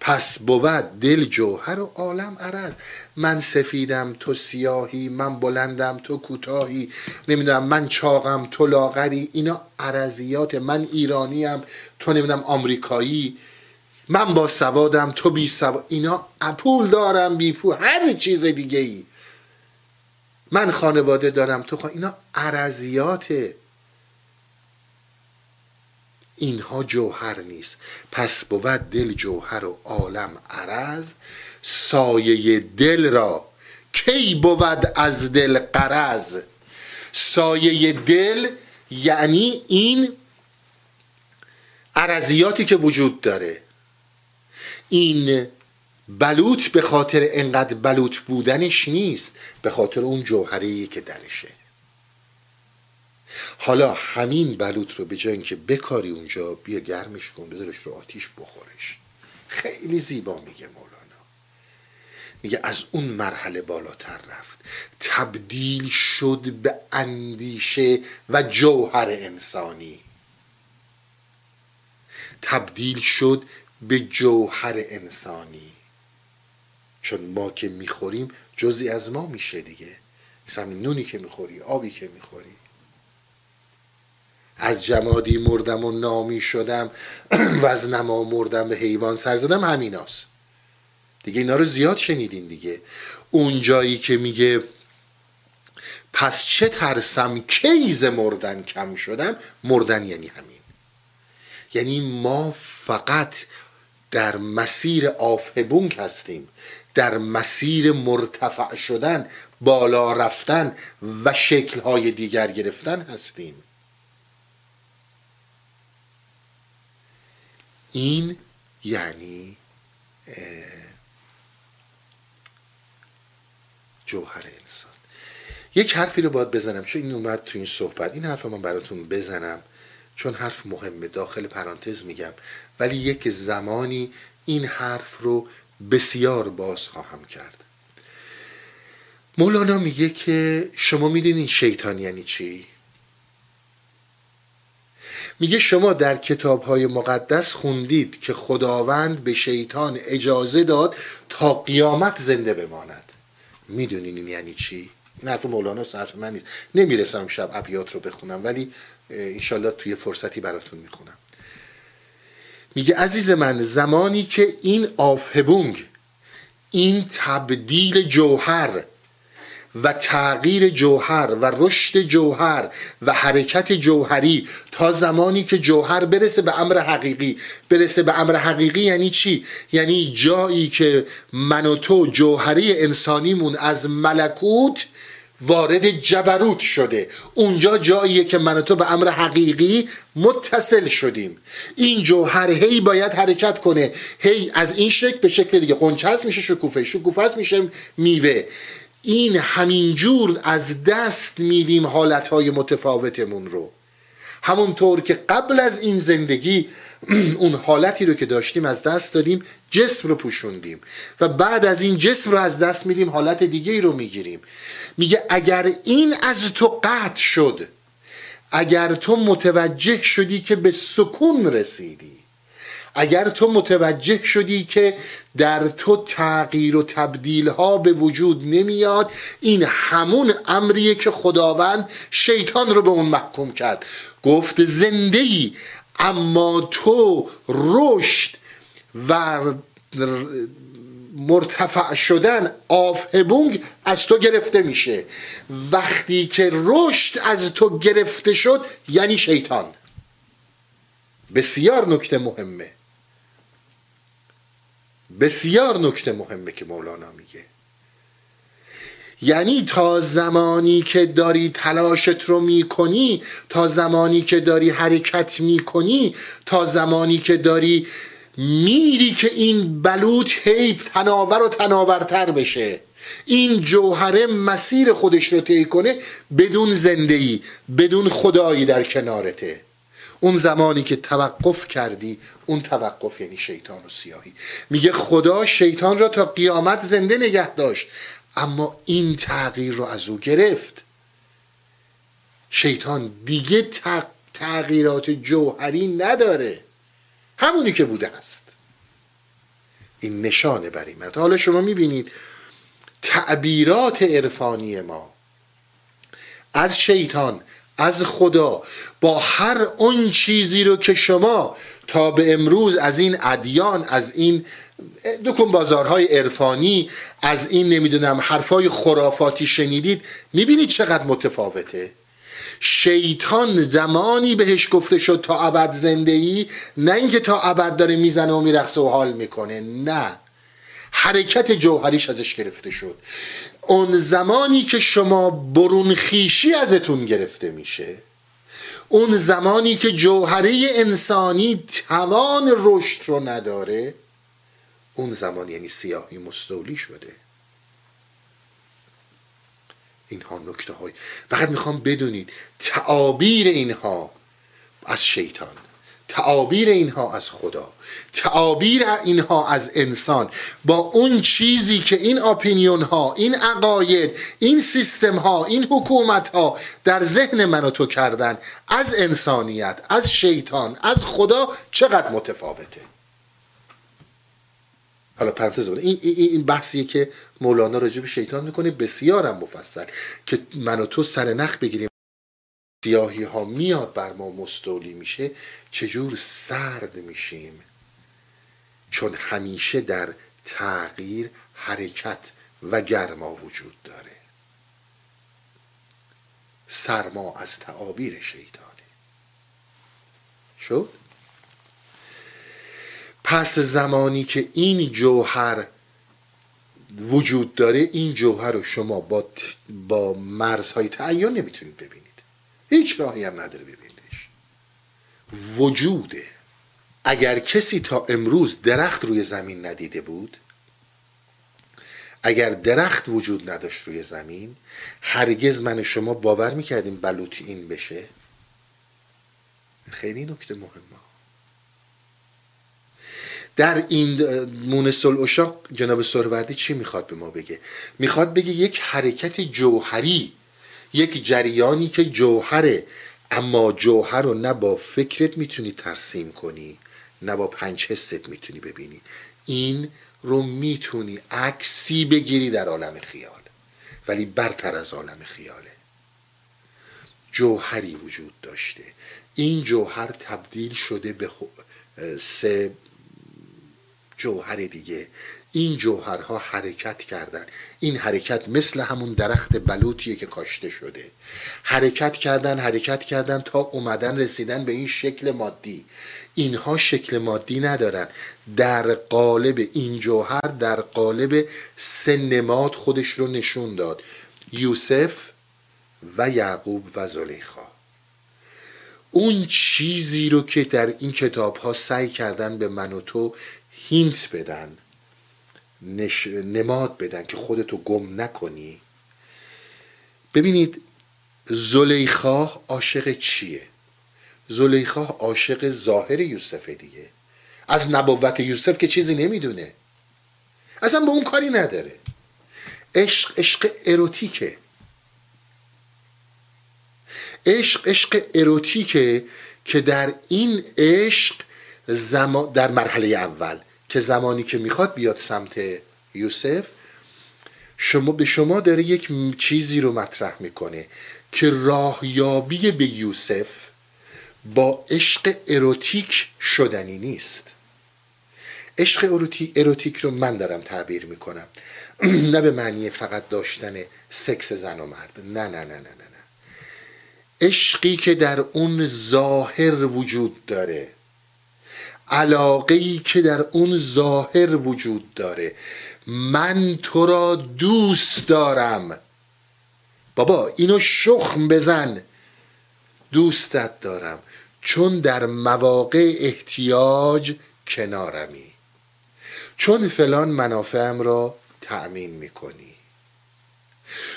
A: پس بود دل جوهر و عالم عرض. من سفیدم تو سیاهی من بلندم تو کوتاهی. نمی‌دونم من چاقم تو لاغری. اینا عرضیات. من ایرانیم تو نمی‌دونم آمریکایی من با سوادم تو بی سواد اینا پول دارم بی پول هر چیز دیگه ای من خانواده دارم تو خان... اینا عرضیاته اینها جوهر نیست. پس بود دل جوهر و عالم عرض. سایه دل را کی بود از دل قرض؟ سایه دل یعنی این عرضیاتی که وجود داره. این بلوط به خاطر انقدر بلوط بودنش نیست به خاطر اون جوهره که درشه. حالا همین بلوط رو به جای اینکه بکاری اونجا بیا گرمش کن بذارش رو آتیش بخورش. خیلی زیبا میگه مولانا. میگه از اون مرحله بالاتر رفت. تبدیل شد به اندیشه و جوهر انسانی. تبدیل شد به جوهر انسانی. چون ما که می‌خوریم جزی از ما میشه دیگه. مثلا نونی که می‌خوری آبی که می‌خوری. از جمادی مردم و نامی شدم و از نما مردم به حیوان سر زدم همیناست. دیگه اینا رو زیاد شنیدین دیگه. اون جایی که میگه پس چه ترسم کیز مردن کم شدم؟ مردن یعنی همین. یعنی ما فقط در مسیر آفهبونک هستیم در مسیر مرتفع شدن بالا رفتن و شکلهای دیگر گرفتن هستیم. این یعنی جوهر انسان. یک حرفی رو باید بزنم چون این اومد تو این صحبت. این حرف من براتون بزنم. چون حرف مهمه داخل پرانتز میگم ولی یک زمانی این حرف رو بسیار باز خواهم کرد مولانا میگه که شما می‌دونین شیطان یعنی چی؟ میگه شما در کتاب های مقدس خوندید که خداوند به شیطان اجازه داد تا قیامت زنده بماند می‌دونین این یعنی چی؟ این حرف مولانا حرف من نیست نمی‌رسم شب ابیات رو بخونم ولی انشالله توی فرصتی براتون می‌خونم میگه عزیز من زمانی که این آفهبونگ این تبدیل جوهر و تغییر جوهر و رشد جوهر و حرکت جوهری تا زمانی که جوهر برسه به امر حقیقی برسه به امر حقیقی یعنی چی؟ یعنی جایی که من و تو جوهری انسانیمون از ملکوت وارد جبروت شده. اونجا جاییه که من تو به امر حقیقی متصل شدیم. این جوهر هی باید حرکت کنه. هی از این شکل به شکل دیگه. قنچه میشه شکوفه. شکوفه میشه میوه. این همینجور از دست میدیم حالتهای متفاوتمون رو. همونطور که قبل از این زندگی اون حالتی رو که داشتیم از دست دادیم جسم رو پوشوندیم. و بعد از این جسم رو از دست میدیم حالت دیگه ای رو می‌گیریم. میگه اگر این از تو قطع شد اگر تو متوجه شدی که به سکون رسیدی اگر تو متوجه شدی که در تو تغییر و تبدیل ها به وجود نمیاد این همون امریه که خداوند شیطان رو به اون محکوم کرد. گفت زنده ای اما تو رشد و مرتفع شدن آفهبونگ از تو گرفته میشه. وقتی که رشد از تو گرفته شد یعنی شیطان. بسیار نکته مهمه. بسیار نکته مهمه که مولانا میگه. یعنی تا زمانی که داری تلاشت رو می‌کنی تا زمانی که داری حرکت می‌کنی تا زمانی که داری میری که این بلوط هی تناور و تناورتر بشه. این جوهره مسیر خودش رو طی کنه بدون زندگی بدون خدایی در کنارته. اون زمانی که توقف کردی اون توقف یعنی شیطان و سیاهی. میگه خدا شیطان را تا قیامت زنده نگه داشت. اما این تغییر رو از او گرفت. شیطان دیگه تغییرات جوهری نداره. همونی که بوده است. این نشانه بر این حالا شما می‌بینید تعبیرات عرفانی ما از شیطان از خدا با هر اون چیزی رو که شما تا به امروز از این ادیان از این دکون بازارهای عرفانی از این نمی‌دونم حرفای خرافاتی شنیدید می‌بینید چقدر متفاوته. شیطان زمانی بهش گفته شد تا ابد زنده ای نه اینکه تا ابد داره می‌زنه و میرقصه و حال می‌کنه نه. حرکت جوهریش ازش گرفته شد. اون زمانی که شما برون خیشی ازتون گرفته میشه اون زمانی که جوهره انسانی توان رشد رو نداره اون زمان یعنی سیاهی مستولی شده. اینها نکته های فقط می‌خوام بدونید تعابیر اینها از شیطان تعابیر اینها از خدا تعابیر اینها از انسان. با اون چیزی که این اپینیون ها این عقاید این سیستم ها این حکومت ها در ذهن من و تو کردن از انسانیت از شیطان از خدا چقدر متفاوته؟ حالا پرانتز این, این بحثیه که مولانا راجع به شیطان می‌کنه بسیارم مفصل که من و تو سر نخ بگیریم. سیاهی ها میاد بر ما مستولی میشه چجور سرد میشیم؟ چون همیشه در تغییر حرکت و گرما وجود داره. سرما از تعابیر شیطانه. شد؟ پس زمانی که این جوهر وجود داره این جوهر رو شما با, با مرزهای تعین نمی‌تونید ببینید. هیچ راهی هم نداره ببینیدش. وجوده. اگر کسی تا امروز درخت روی زمین ندیده بود اگر درخت وجود نداشت روی زمین هرگز من شما باور می‌کردیم بلوطی این بشه. خیلی نکته مهمه. در این مونس الاشاق جناب سروردی چی می‌خواد به ما بگه؟ می‌خواد بگه یک حرکت جوهری یک جریانی که جوهره اما جوهر رو نه با فکرت می‌تونی ترسیم کنی نه با پنج حست می‌تونی ببینی. این رو می‌تونی عکسی بگیری در عالم خیال ولی برتر از عالم خیاله. جوهری وجود داشته. این جوهر تبدیل شده به سه جوهر دیگه. این جوهرها حرکت کردن. این حرکت مثل همون درخت بلوطیه که کاشته شده. حرکت کردن حرکت کردن تا اومدن رسیدن به این شکل مادی. اینها شکل مادی ندارن. در قالب این جوهر در قالب سنمات خودش رو نشون داد. یوسف و یعقوب و زلیخا. اون چیزی رو که در این کتاب ها سعی کردن به من و تو هینت بدن نش... نماد بدن که خودتو گم نکنی. ببینید زلیخا عاشق چیه؟ زلیخا عاشق ظاهر یوسف دیگه. از نبوت یوسف که چیزی نمی‌دونه. اصلا به اون کاری نداره. عشق عشق اروتیکه. عشق عشق اروتیکه که در این عشق زمان در مرحله اول که زمانی که می‌خواد بیاد سمت یوسف شما به شما داره یک چیزی رو مطرح می‌کنه که راهیابی به یوسف با عشق اروتیک شدنی نیست. عشق اروتیک رو من دارم تعبیر می‌کنم. نه به معنی فقط داشتن سکس زن و مرد. نه نه نه نه نه. عشقی که در اون ظاهر وجود داره. علاقه ای که در اون ظاهر وجود داره. من تو را دوست دارم. بابا اینو شخم بزن. دوستت دارم. چون در مواقع احتیاج کنارمی. چون فلان منافعم را تأمین می‌کنی.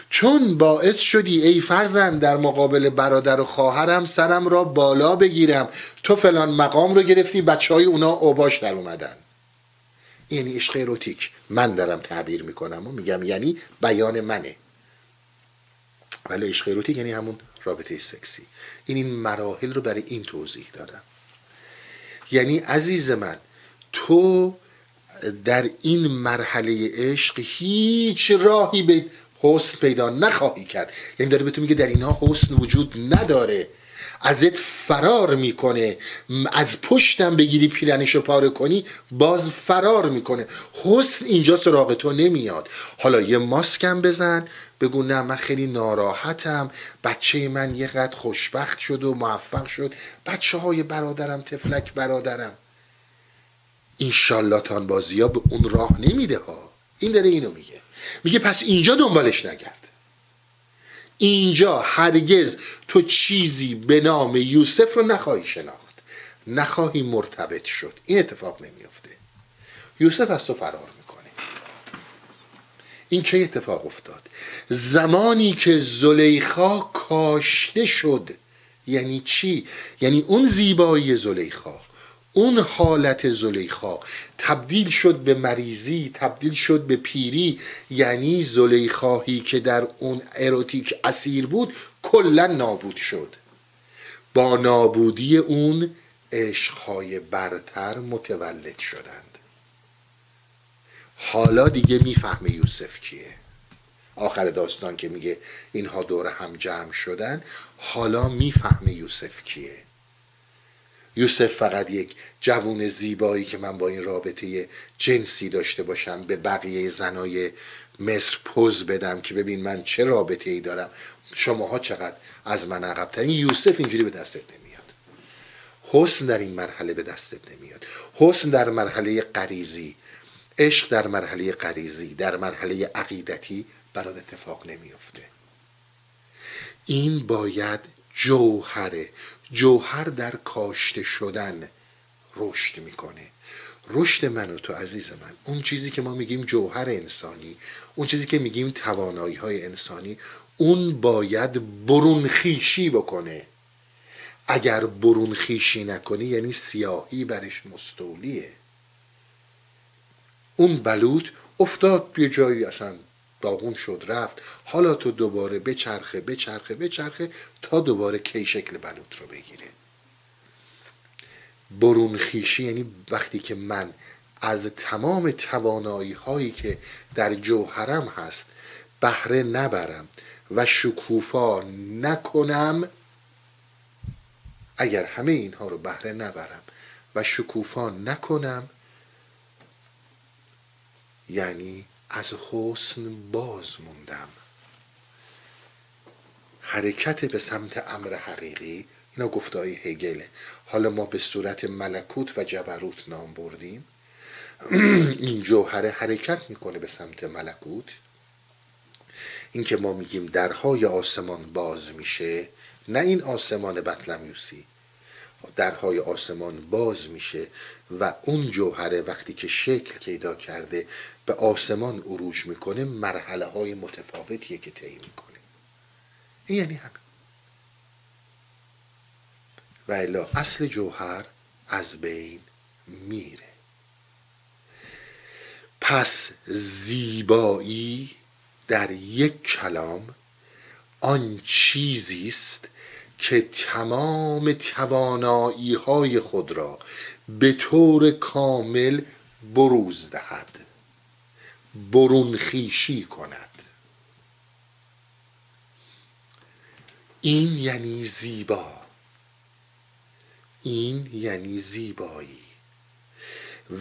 A: چون باعث شدی ای فرزند در مقابل برادر و خواهرم سرم را بالا بگیرم. تو فلان مقام رو گرفتی بچه های اونا اوباش در اومدن. یعنی عشق اروتیک. من دارم تعبیر می‌کنم و میگم یعنی بیان منه. ولی عشق اروتیک یعنی همون رابطه سکسی. این این مراحل رو برای این توضیح دادم. یعنی عزیز من تو در این مرحله عشق هیچ راهی به حسن پیدا نخواهی کرد. یعنی داره به تو میگه در اینها حسن وجود نداره. ازت فرار می‌کنه. از پشتم بگیری پیرنشو پاره کنی باز فرار می‌کنه. حسن اینجا سراغ تو نمیاد. حالا یه ماسکم بزن بگو نه من خیلی ناراحتم. بچه من یه قد خوشبخت شد و موفق شد. بچه های برادرم تفلک برادرم. این شالاتان بازی ها به اون راه نمیده ها. این داره اینو میگه. میگه پس اینجا دنبالش نگرد. اینجا هرگز تو چیزی به نام یوسف رو نخواهی شناخت. نخواهی مرتبط شد. این اتفاق نمیافته. یوسف از تو فرار می‌کنه. این چه اتفاق افتاد؟ زمانی که زلیخا کاشته شد یعنی چی؟ یعنی اون زیبایی زلیخا اون حالت زلیخا. تبدیل شد به مریضی تبدیل شد به پیری. یعنی زلیخاهی که در اون اروتیک اسیر بود کلا نابود شد. با نابودی اون عشقهای برتر متولد شدند. حالا دیگه می‌فهمه یوسف کیه. آخر داستان که میگه اینها دور هم جمع شدن حالا می‌فهمه یوسف کیه. یوسف فقط یک جوون زیبایی که من با این رابطه جنسی داشته باشم به بقیه زنای مصر پوز بدم که ببین من چه رابطه ای دارم. شماها چقدر از من عقبترین. یوسف اینجوری به دستت نمیاد. حسن در این مرحله به دستت نمیاد. حسن در مرحله قریزی عشق در مرحله قریزی در مرحله عقیدتی برات اتفاق نمیفته. این باید جوهره. جوهر در کاشته شدن رشد می‌کنه. رشد من و تو عزیز من اون چیزی که ما میگیم جوهر انسانی اون چیزی که میگیم توانایی های انسانی اون باید برونخیشی بکنه. اگر برونخیشی نکنی یعنی سیاهی برش مستولیه. اون بلوط افتاد به جایی اصلا داغون شد رفت. حالا تو دوباره بچرخه بچرخه بچرخه تا دوباره کی شکل بلوط رو بگیره. برون خیشی یعنی وقتی که من از تمام توانایی هایی که در جوهرم هست بهره نبرم و شکوفا نکنم اگر همه اینها رو بهره نبرم و شکوفا نکنم یعنی از حسن باز موندم. حرکت به سمت امر حقیقی اینا گفته های هگله حالا ما به صورت ملکوت و جبروت نام بردیم. این جوهره حرکت می‌کنه به سمت ملکوت. اینکه ما میگیم درهای آسمان باز میشه نه این آسمان بطلمیوسی. درهای آسمان باز میشه و اون جوهره وقتی که شکل پیدا کرده به آسمان عروج می‌کنه مرحله های متفاوتیه که طی می‌کنه. این یعنی همین. و الا اصل جوهر از بین میره. پس زیبایی در یک کلام آن چیزی است که تمام توانایی های خود را به طور کامل بروز دهد. برون خیشی کند. این یعنی زیبا. این یعنی زیبایی.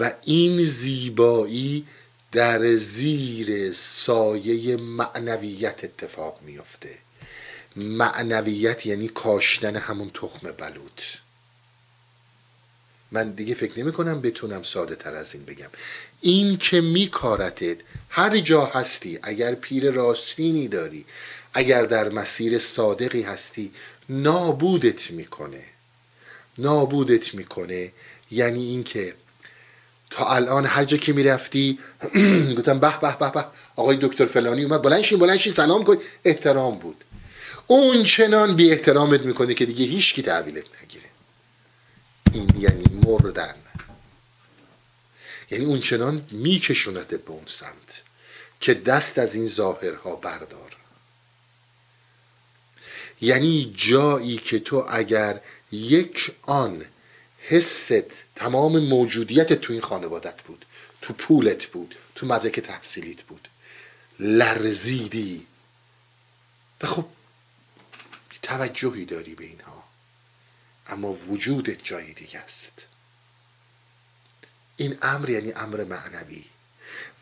A: و این زیبایی در زیر سایه معنویت اتفاق میفته معنویت یعنی کاشتن همون تخم بلوط. من دیگه فکر نمی کنم بتونم ساده تر از این بگم. این که میکارتت هر جا هستی اگر پیر راستینی داری اگر در مسیر صادقی هستی نابودت می‌کنه. نابودت می‌کنه. یعنی اینکه تا الان هر جا که می‌رفتی گفتم به به به به آقای دکتر فلانی اومد بلنشین بلنشین سلام کن. احترام بود. اون چنان بی احترامت می‌کنه که دیگه هیچ کی تحویلت نگیره. این یعنی مردن. یعنی اون چنان میکشونتت به اون سمت که دست از این ظاهرها بردار. یعنی جایی که تو اگر یک آن حست تمام موجودیت تو این خانوادت بود تو پولت بود تو مدرک تحصیلیت بود لرزیدی. و خب توجهی داری به اینها. اما وجودت جای دیگه است. این امر یعنی امر معنوی.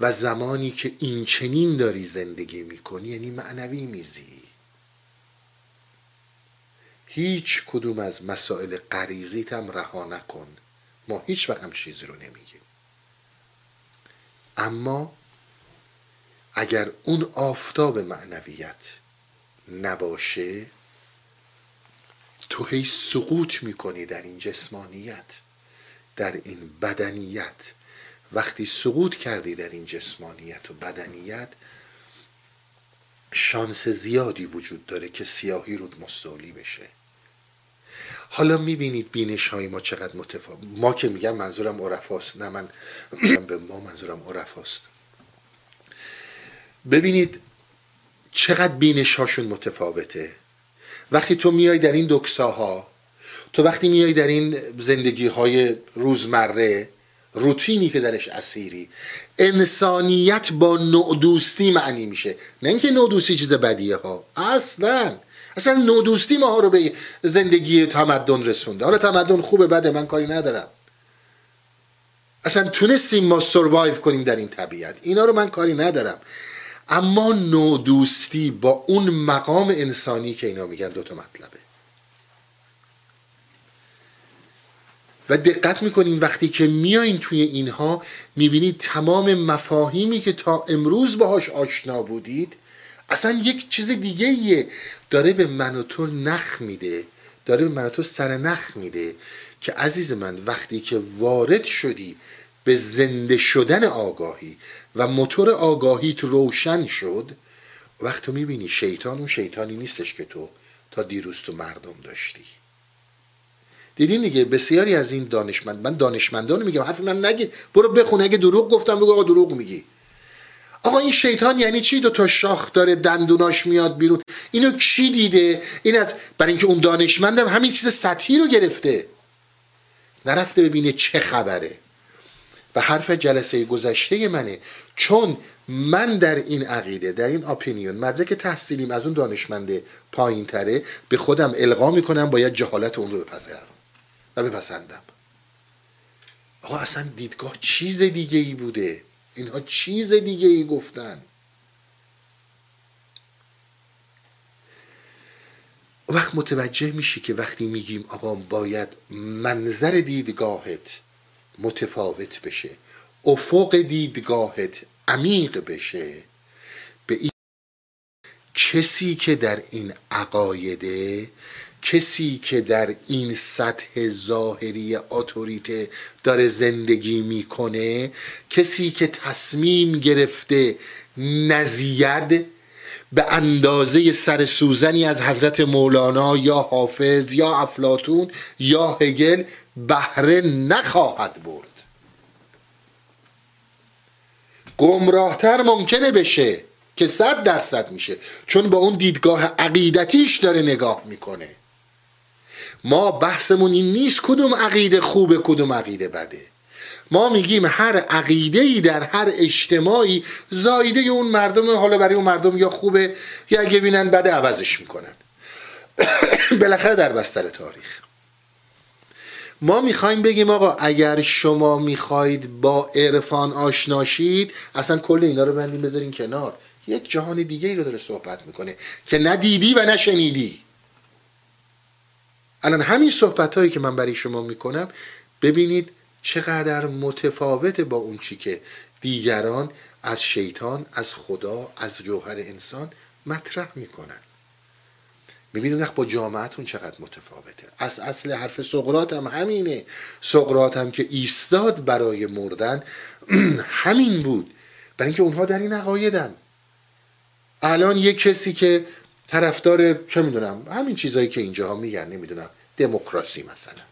A: و زمانی که این چنین داری زندگی می‌کنی یعنی معنوی میزی. هیچ کدوم از مسائل غریزیت هم رها نکن. ما هیچ وقت هم چیزی رو نمیگیم. اما اگر اون آفتاب معنویت نباشه تو هی سقوط می‌کنی در این جسمانیت در این بدنیت. وقتی سقوط کردی در این جسمانیت و بدنیت شانس زیادی وجود داره که سیاهی رود مستولی بشه. حالا می‌بینید بینش های ما چقدر متفاوت. ما که میگم منظورم عرفاست نه من به ما منظورم عرفاست. ببینید چقدر بینش هاشون متفاوته. وقتی تو میای در این دکساها تو وقتی میای در این زندگی های روزمره روتینی که درش اسیری انسانیت با نودوستی معنی میشه. نه اینکه نودوستی چیز بدیه ها. اصلا. اصلا نودوستی ما ها رو به زندگی تمدن رسونده. حالا تمدن خوبه بده من کاری ندارم. اصلا تونستیم ما سروایو کنیم در این طبیعت. اینا رو من کاری ندارم. اما نودوستی با اون مقام انسانی که اینا میگن دوتا مطلبه. و دقت می‌کنیم وقتی که میایین توی اینها می‌بینید تمام مفاهیمی که تا امروز باهاش آشنا بودید اصلا یک چیز دیگه ایه داره به من و تو نخ میده داره به من و تو سر نخ میده که عزیز من وقتی که وارد شدی به زنده شدن آگاهی و موتور آگاهیت روشن شد وقت تو می‌بینی شیطان اون شیطانی نیستش که تو تا دیروز تو مردم داشتی. دیدین دیگه بسیاری از این دانشمند من دانشمندان میگم حرف من نگید برو بخون اگه دروغ گفتم بگو آقا دروغ میگی. آقا این شیطان یعنی چی؟ دو تا شاخ داره دندوناش میاد بیرون. اینو کی دیده؟ این از برای اینکه اون دانشمندم همین چیز سطحی رو گرفته. نرفته ببینه چه خبره. و حرف جلسه گذشته منه. چون من در این عقیده در این اپینیون مدرک تحصیلیم از اون دانشمند پایین تره به خودم القا می‌کنم باید جهالت اون رو بپذیرم و بپسندم. آقا اصلا دیدگاه چیز دیگه ای بوده. اینها چیز دیگه ای گفتن. وقت متوجه میشی که وقتی میگیم آقا باید منظر دیدگاهت متفاوت بشه. افق دیدگاهت عمیق بشه. به این کسی که در این عقایده کسی که در این سطح ظاهری اتوریته داره زندگی می‌کنه کسی که تصمیم گرفته نزید به اندازه سر سوزنی از حضرت مولانا یا حافظ یا افلاتون یا هگل بهره نخواهد برد. گمراهتر ممکنه بشه که صد درصد میشه چون با اون دیدگاه عقیدتیش داره نگاه می‌کنه. ما بحثمون این نیست کدوم عقیده خوبه کدوم عقیده بده. ما میگیم هر عقیده ای در هر اجتماعی زایده اون مردم حالا برای اون مردم یا خوبه یا اگه بینن بده عوضش می‌کنن. بالاخره در بستر تاریخ. ما می‌خوایم بگیم آقا اگر شما می‌خواید با عرفان آشناشید اصلا کل اینا رو بندیم بذارین کنار. یک جهان دیگه ای رو داره صحبت می‌کنه که ندیدی و نشنیدی الان همین صحبت هایی که من برای شما می‌کنم ببینید چقدر متفاوت با اون چی که دیگران از شیطان از خدا از جوهر انسان مطرح می‌کنن. می‌بینید با جامعتون چقدر متفاوته. از اصل حرف سقرات هم همینه. سقرات هم که ایستاد برای مردن همین بود. برای اینکه اونها در این عقایدن. الان یک کسی که طرفدار چه می‌دونم همین چیزایی که اینجاها میگن نمی‌دونم دموکراسی مثلا.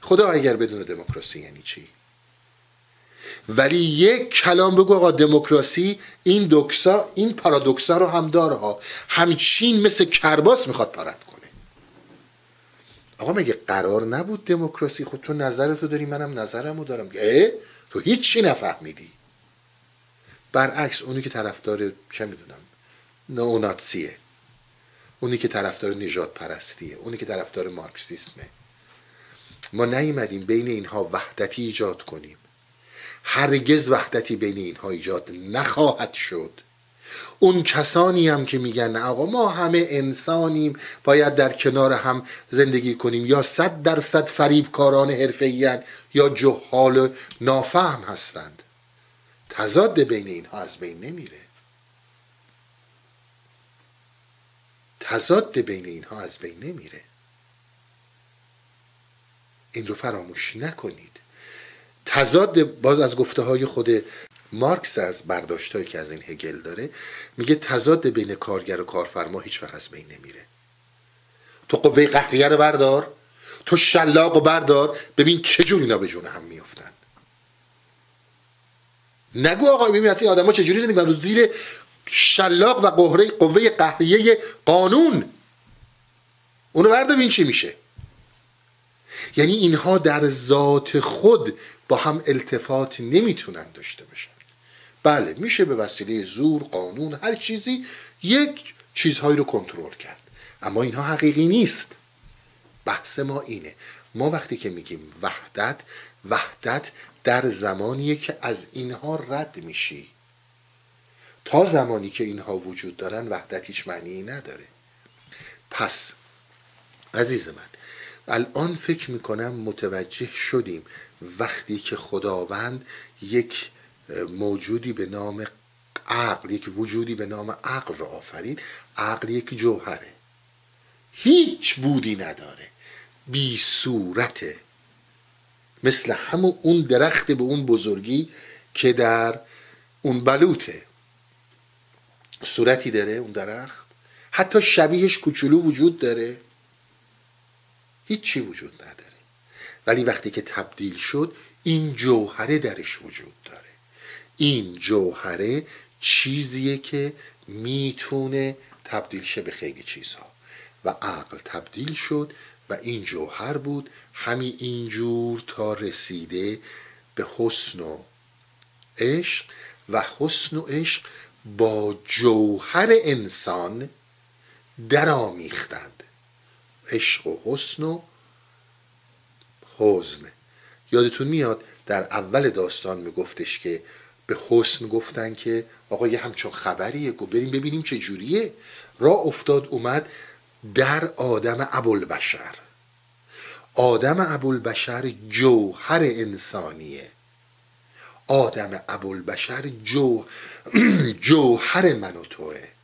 A: خدا اگر بدون دموکراسی یعنی چی؟ ولی یک کلام بگو آقا دموکراسی این دوکسا این پارادوکسا رو هم داره ها همچین مثل کرباس می‌خواد پارت کنه. آقا مگه قرار نبود دموکراسی؟ خود تو نظرتو داری منم نظرمو دارم. اه؟ تو هیچی نفهمیدی. برعکس اونی که طرفدار چه می‌دونم نئوناتسیه. اونی که طرفدار نجات پرستیه اونی که طرفدار مارکسیسمه. ما نیومدیم بین اینها وحدتی ایجاد کنیم. هرگز وحدتی بین اینها ایجاد نخواهد شد. اون کسانی هم که میگن آقا ما همه انسانیم باید در کنار هم زندگی کنیم. یا صد درصد فریبکاران حرفه‌ای یا جهال نافهم هستند. تضاد بین اینها از بین نمیره. تضاد بین اینها از بین نمیره. این رو فراموش نکنید. تضاد باز از گفته های خود مارکس از برداشت که از این هگل داره میگه تضاد بین کارگر و کارفرما هیچ وقت از بین نمیره. تو قوه قهریه رو بردار تو شلاق رو بردار ببین چجور اینا به جون هم میفتن نگو آقا ببین از این آدم ها چجوری زندگی زیر شلاق و قهره قوه قهریه قانون. اونو بردار ببین چی میشه. یعنی اینها در ذات خود با هم التفات نمی‌تونن داشته باشن. بله میشه به وسیله زور قانون هر چیزی یک چیزهایی رو کنترل کرد. اما اینها حقیقی نیست. بحث ما اینه. ما وقتی که میگیم وحدت وحدت در زمانیه که از اینها رد میشی. تا زمانی که اینها وجود دارن وحدت هیچ معنی نداره. پس عزیز من الان فکر می‌کنم متوجه شدیم وقتی که خداوند یک موجودی به نام عقل یک وجودی به نام عقل را آفرید عقل یک جوهره. هیچ بودی نداره. بی صورته. مثل همون اون درخت به اون بزرگی که در اون بلوته صورتی داره اون درخت. حتی شبیهش کوچولو وجود داره. هیچی وجود نداره. ولی وقتی که تبدیل شد این جوهره درش وجود داره. این جوهره چیزیه که می‌تونه تبدیل شه به خیلی چیزها. و عقل تبدیل شد و این جوهر بود. همین اینجور تا رسیده به حسن و عشق. و حسن و عشق با جوهر انسان درآمیختند عشق و حسن و حزن. یادتون میاد در اول داستان میگفتش که به حسن گفتن که آقا یه همچون خبریه گفت بریم ببینیم چه جوریه. را افتاد اومد در آدم ابوالبشر. آدم ابوالبشر جوهر انسانیه. آدم ابوالبشر جو جوهر من و توه.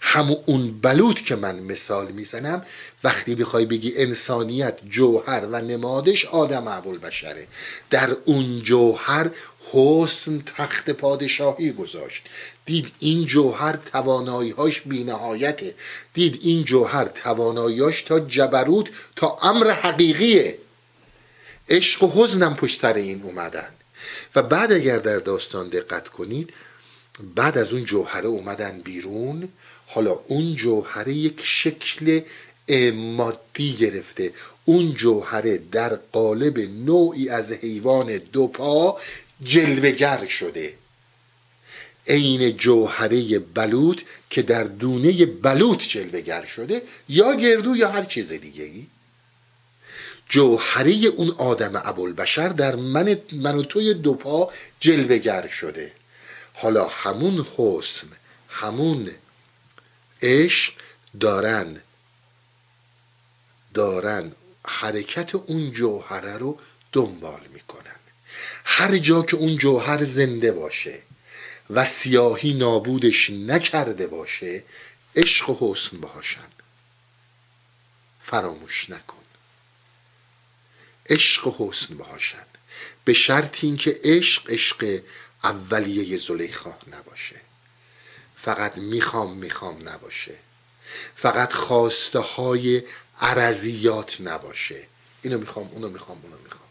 A: همون اون بلوط که من مثال می‌زنم وقتی بخوای بگی انسانیت جوهر و نمادش آدم اول بشره در اون جوهر حسن تخت پادشاهی گذاشت. دید این جوهر تواناییهاش بینهایته. دید این جوهر تواناییاش تا جبروت تا امر حقیقیه. عشق و حزنم پشت سر این اومدن. و بعد اگر در داستان دقت کنید بعد از اون جوهره اومدن بیرون حالا اون جوهره یک شکل مادی گرفته. اون جوهره در قالب نوعی از حیوان دو پا جلوگر شده. عین جوهره بلوط که در دونه بلوط جلوگر شده یا گردو یا هر چیز دیگه ای جوهره اون آدم ابوالبشر در من, من و توی دو پا جلوگر شده. حالا همون حسن همون عشق دارن. دارن. حرکت اون جوهره رو دنبال می‌کنن. هر جا که اون جوهر زنده باشه و سیاهی نابودش نکرده باشه عشق و حسن باشن فراموش نکن. عشق و حسن باشن به شرط اینکه عشق عشق اولیه زلیخا نباشه. فقط می‌خوام می‌خوام نباشه. فقط خواسته های عرضیات نباشه. اینو می‌خوام اونو می‌خوام اونو می‌خوام.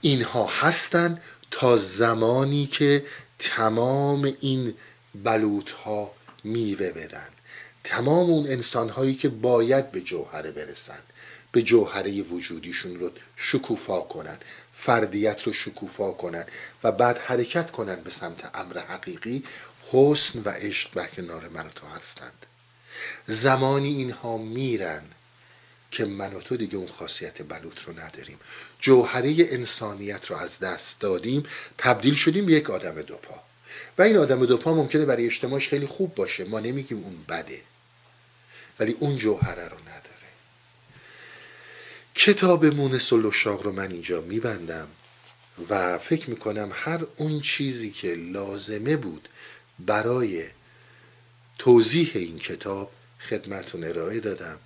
A: اینها هستن تا زمانی که تمام این بلوط ها میوه بدن. تمام اون انسان هایی که باید به جوهره برسن به جوهره وجودیشون رو شکوفا کنن. فردیت رو شکوفا کنن و بعد حرکت کنن به سمت امر حقیقی حسن و عشق بر کنار من و تو هستند. زمانی اینها میرن که من و تو دیگه اون خاصیت بلوط رو نداریم. جوهره انسانیت رو از دست دادیم تبدیل شدیم به یک آدم دوپا و این آدم دوپا ممکنه برای اجتماعش خیلی خوب باشه. ما نمیگیم اون بده. ولی اون جوهره رو نداره کتاب مونس و رو من اینجا میبندم و فکر می‌کنم هر اون چیزی که لازمه بود برای توضیح این کتاب خدمتون ارائه دادم.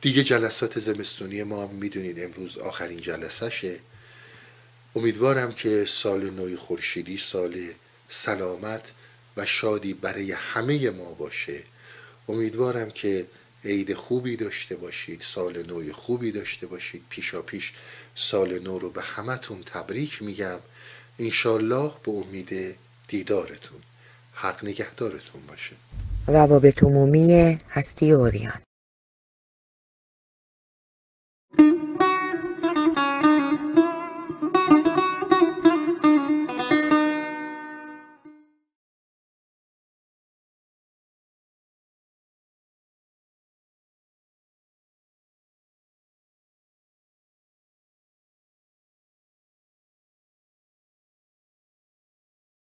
A: دیگه جلسات زمستونی ما می‌دونید امروز آخرین جلسشه امیدوارم که سال نوی خورشیدی سال سلامت و شادی برای همه ما باشه. امیدوارم که عید خوبی داشته باشید سال نوی خوبی داشته باشید. پیشا پیش سال نو رو به همتون تبریک میگم. انشالله به امید دیدارتون. حق نگهدارتون باشه.
B: روابط عمومی هستی اوریان.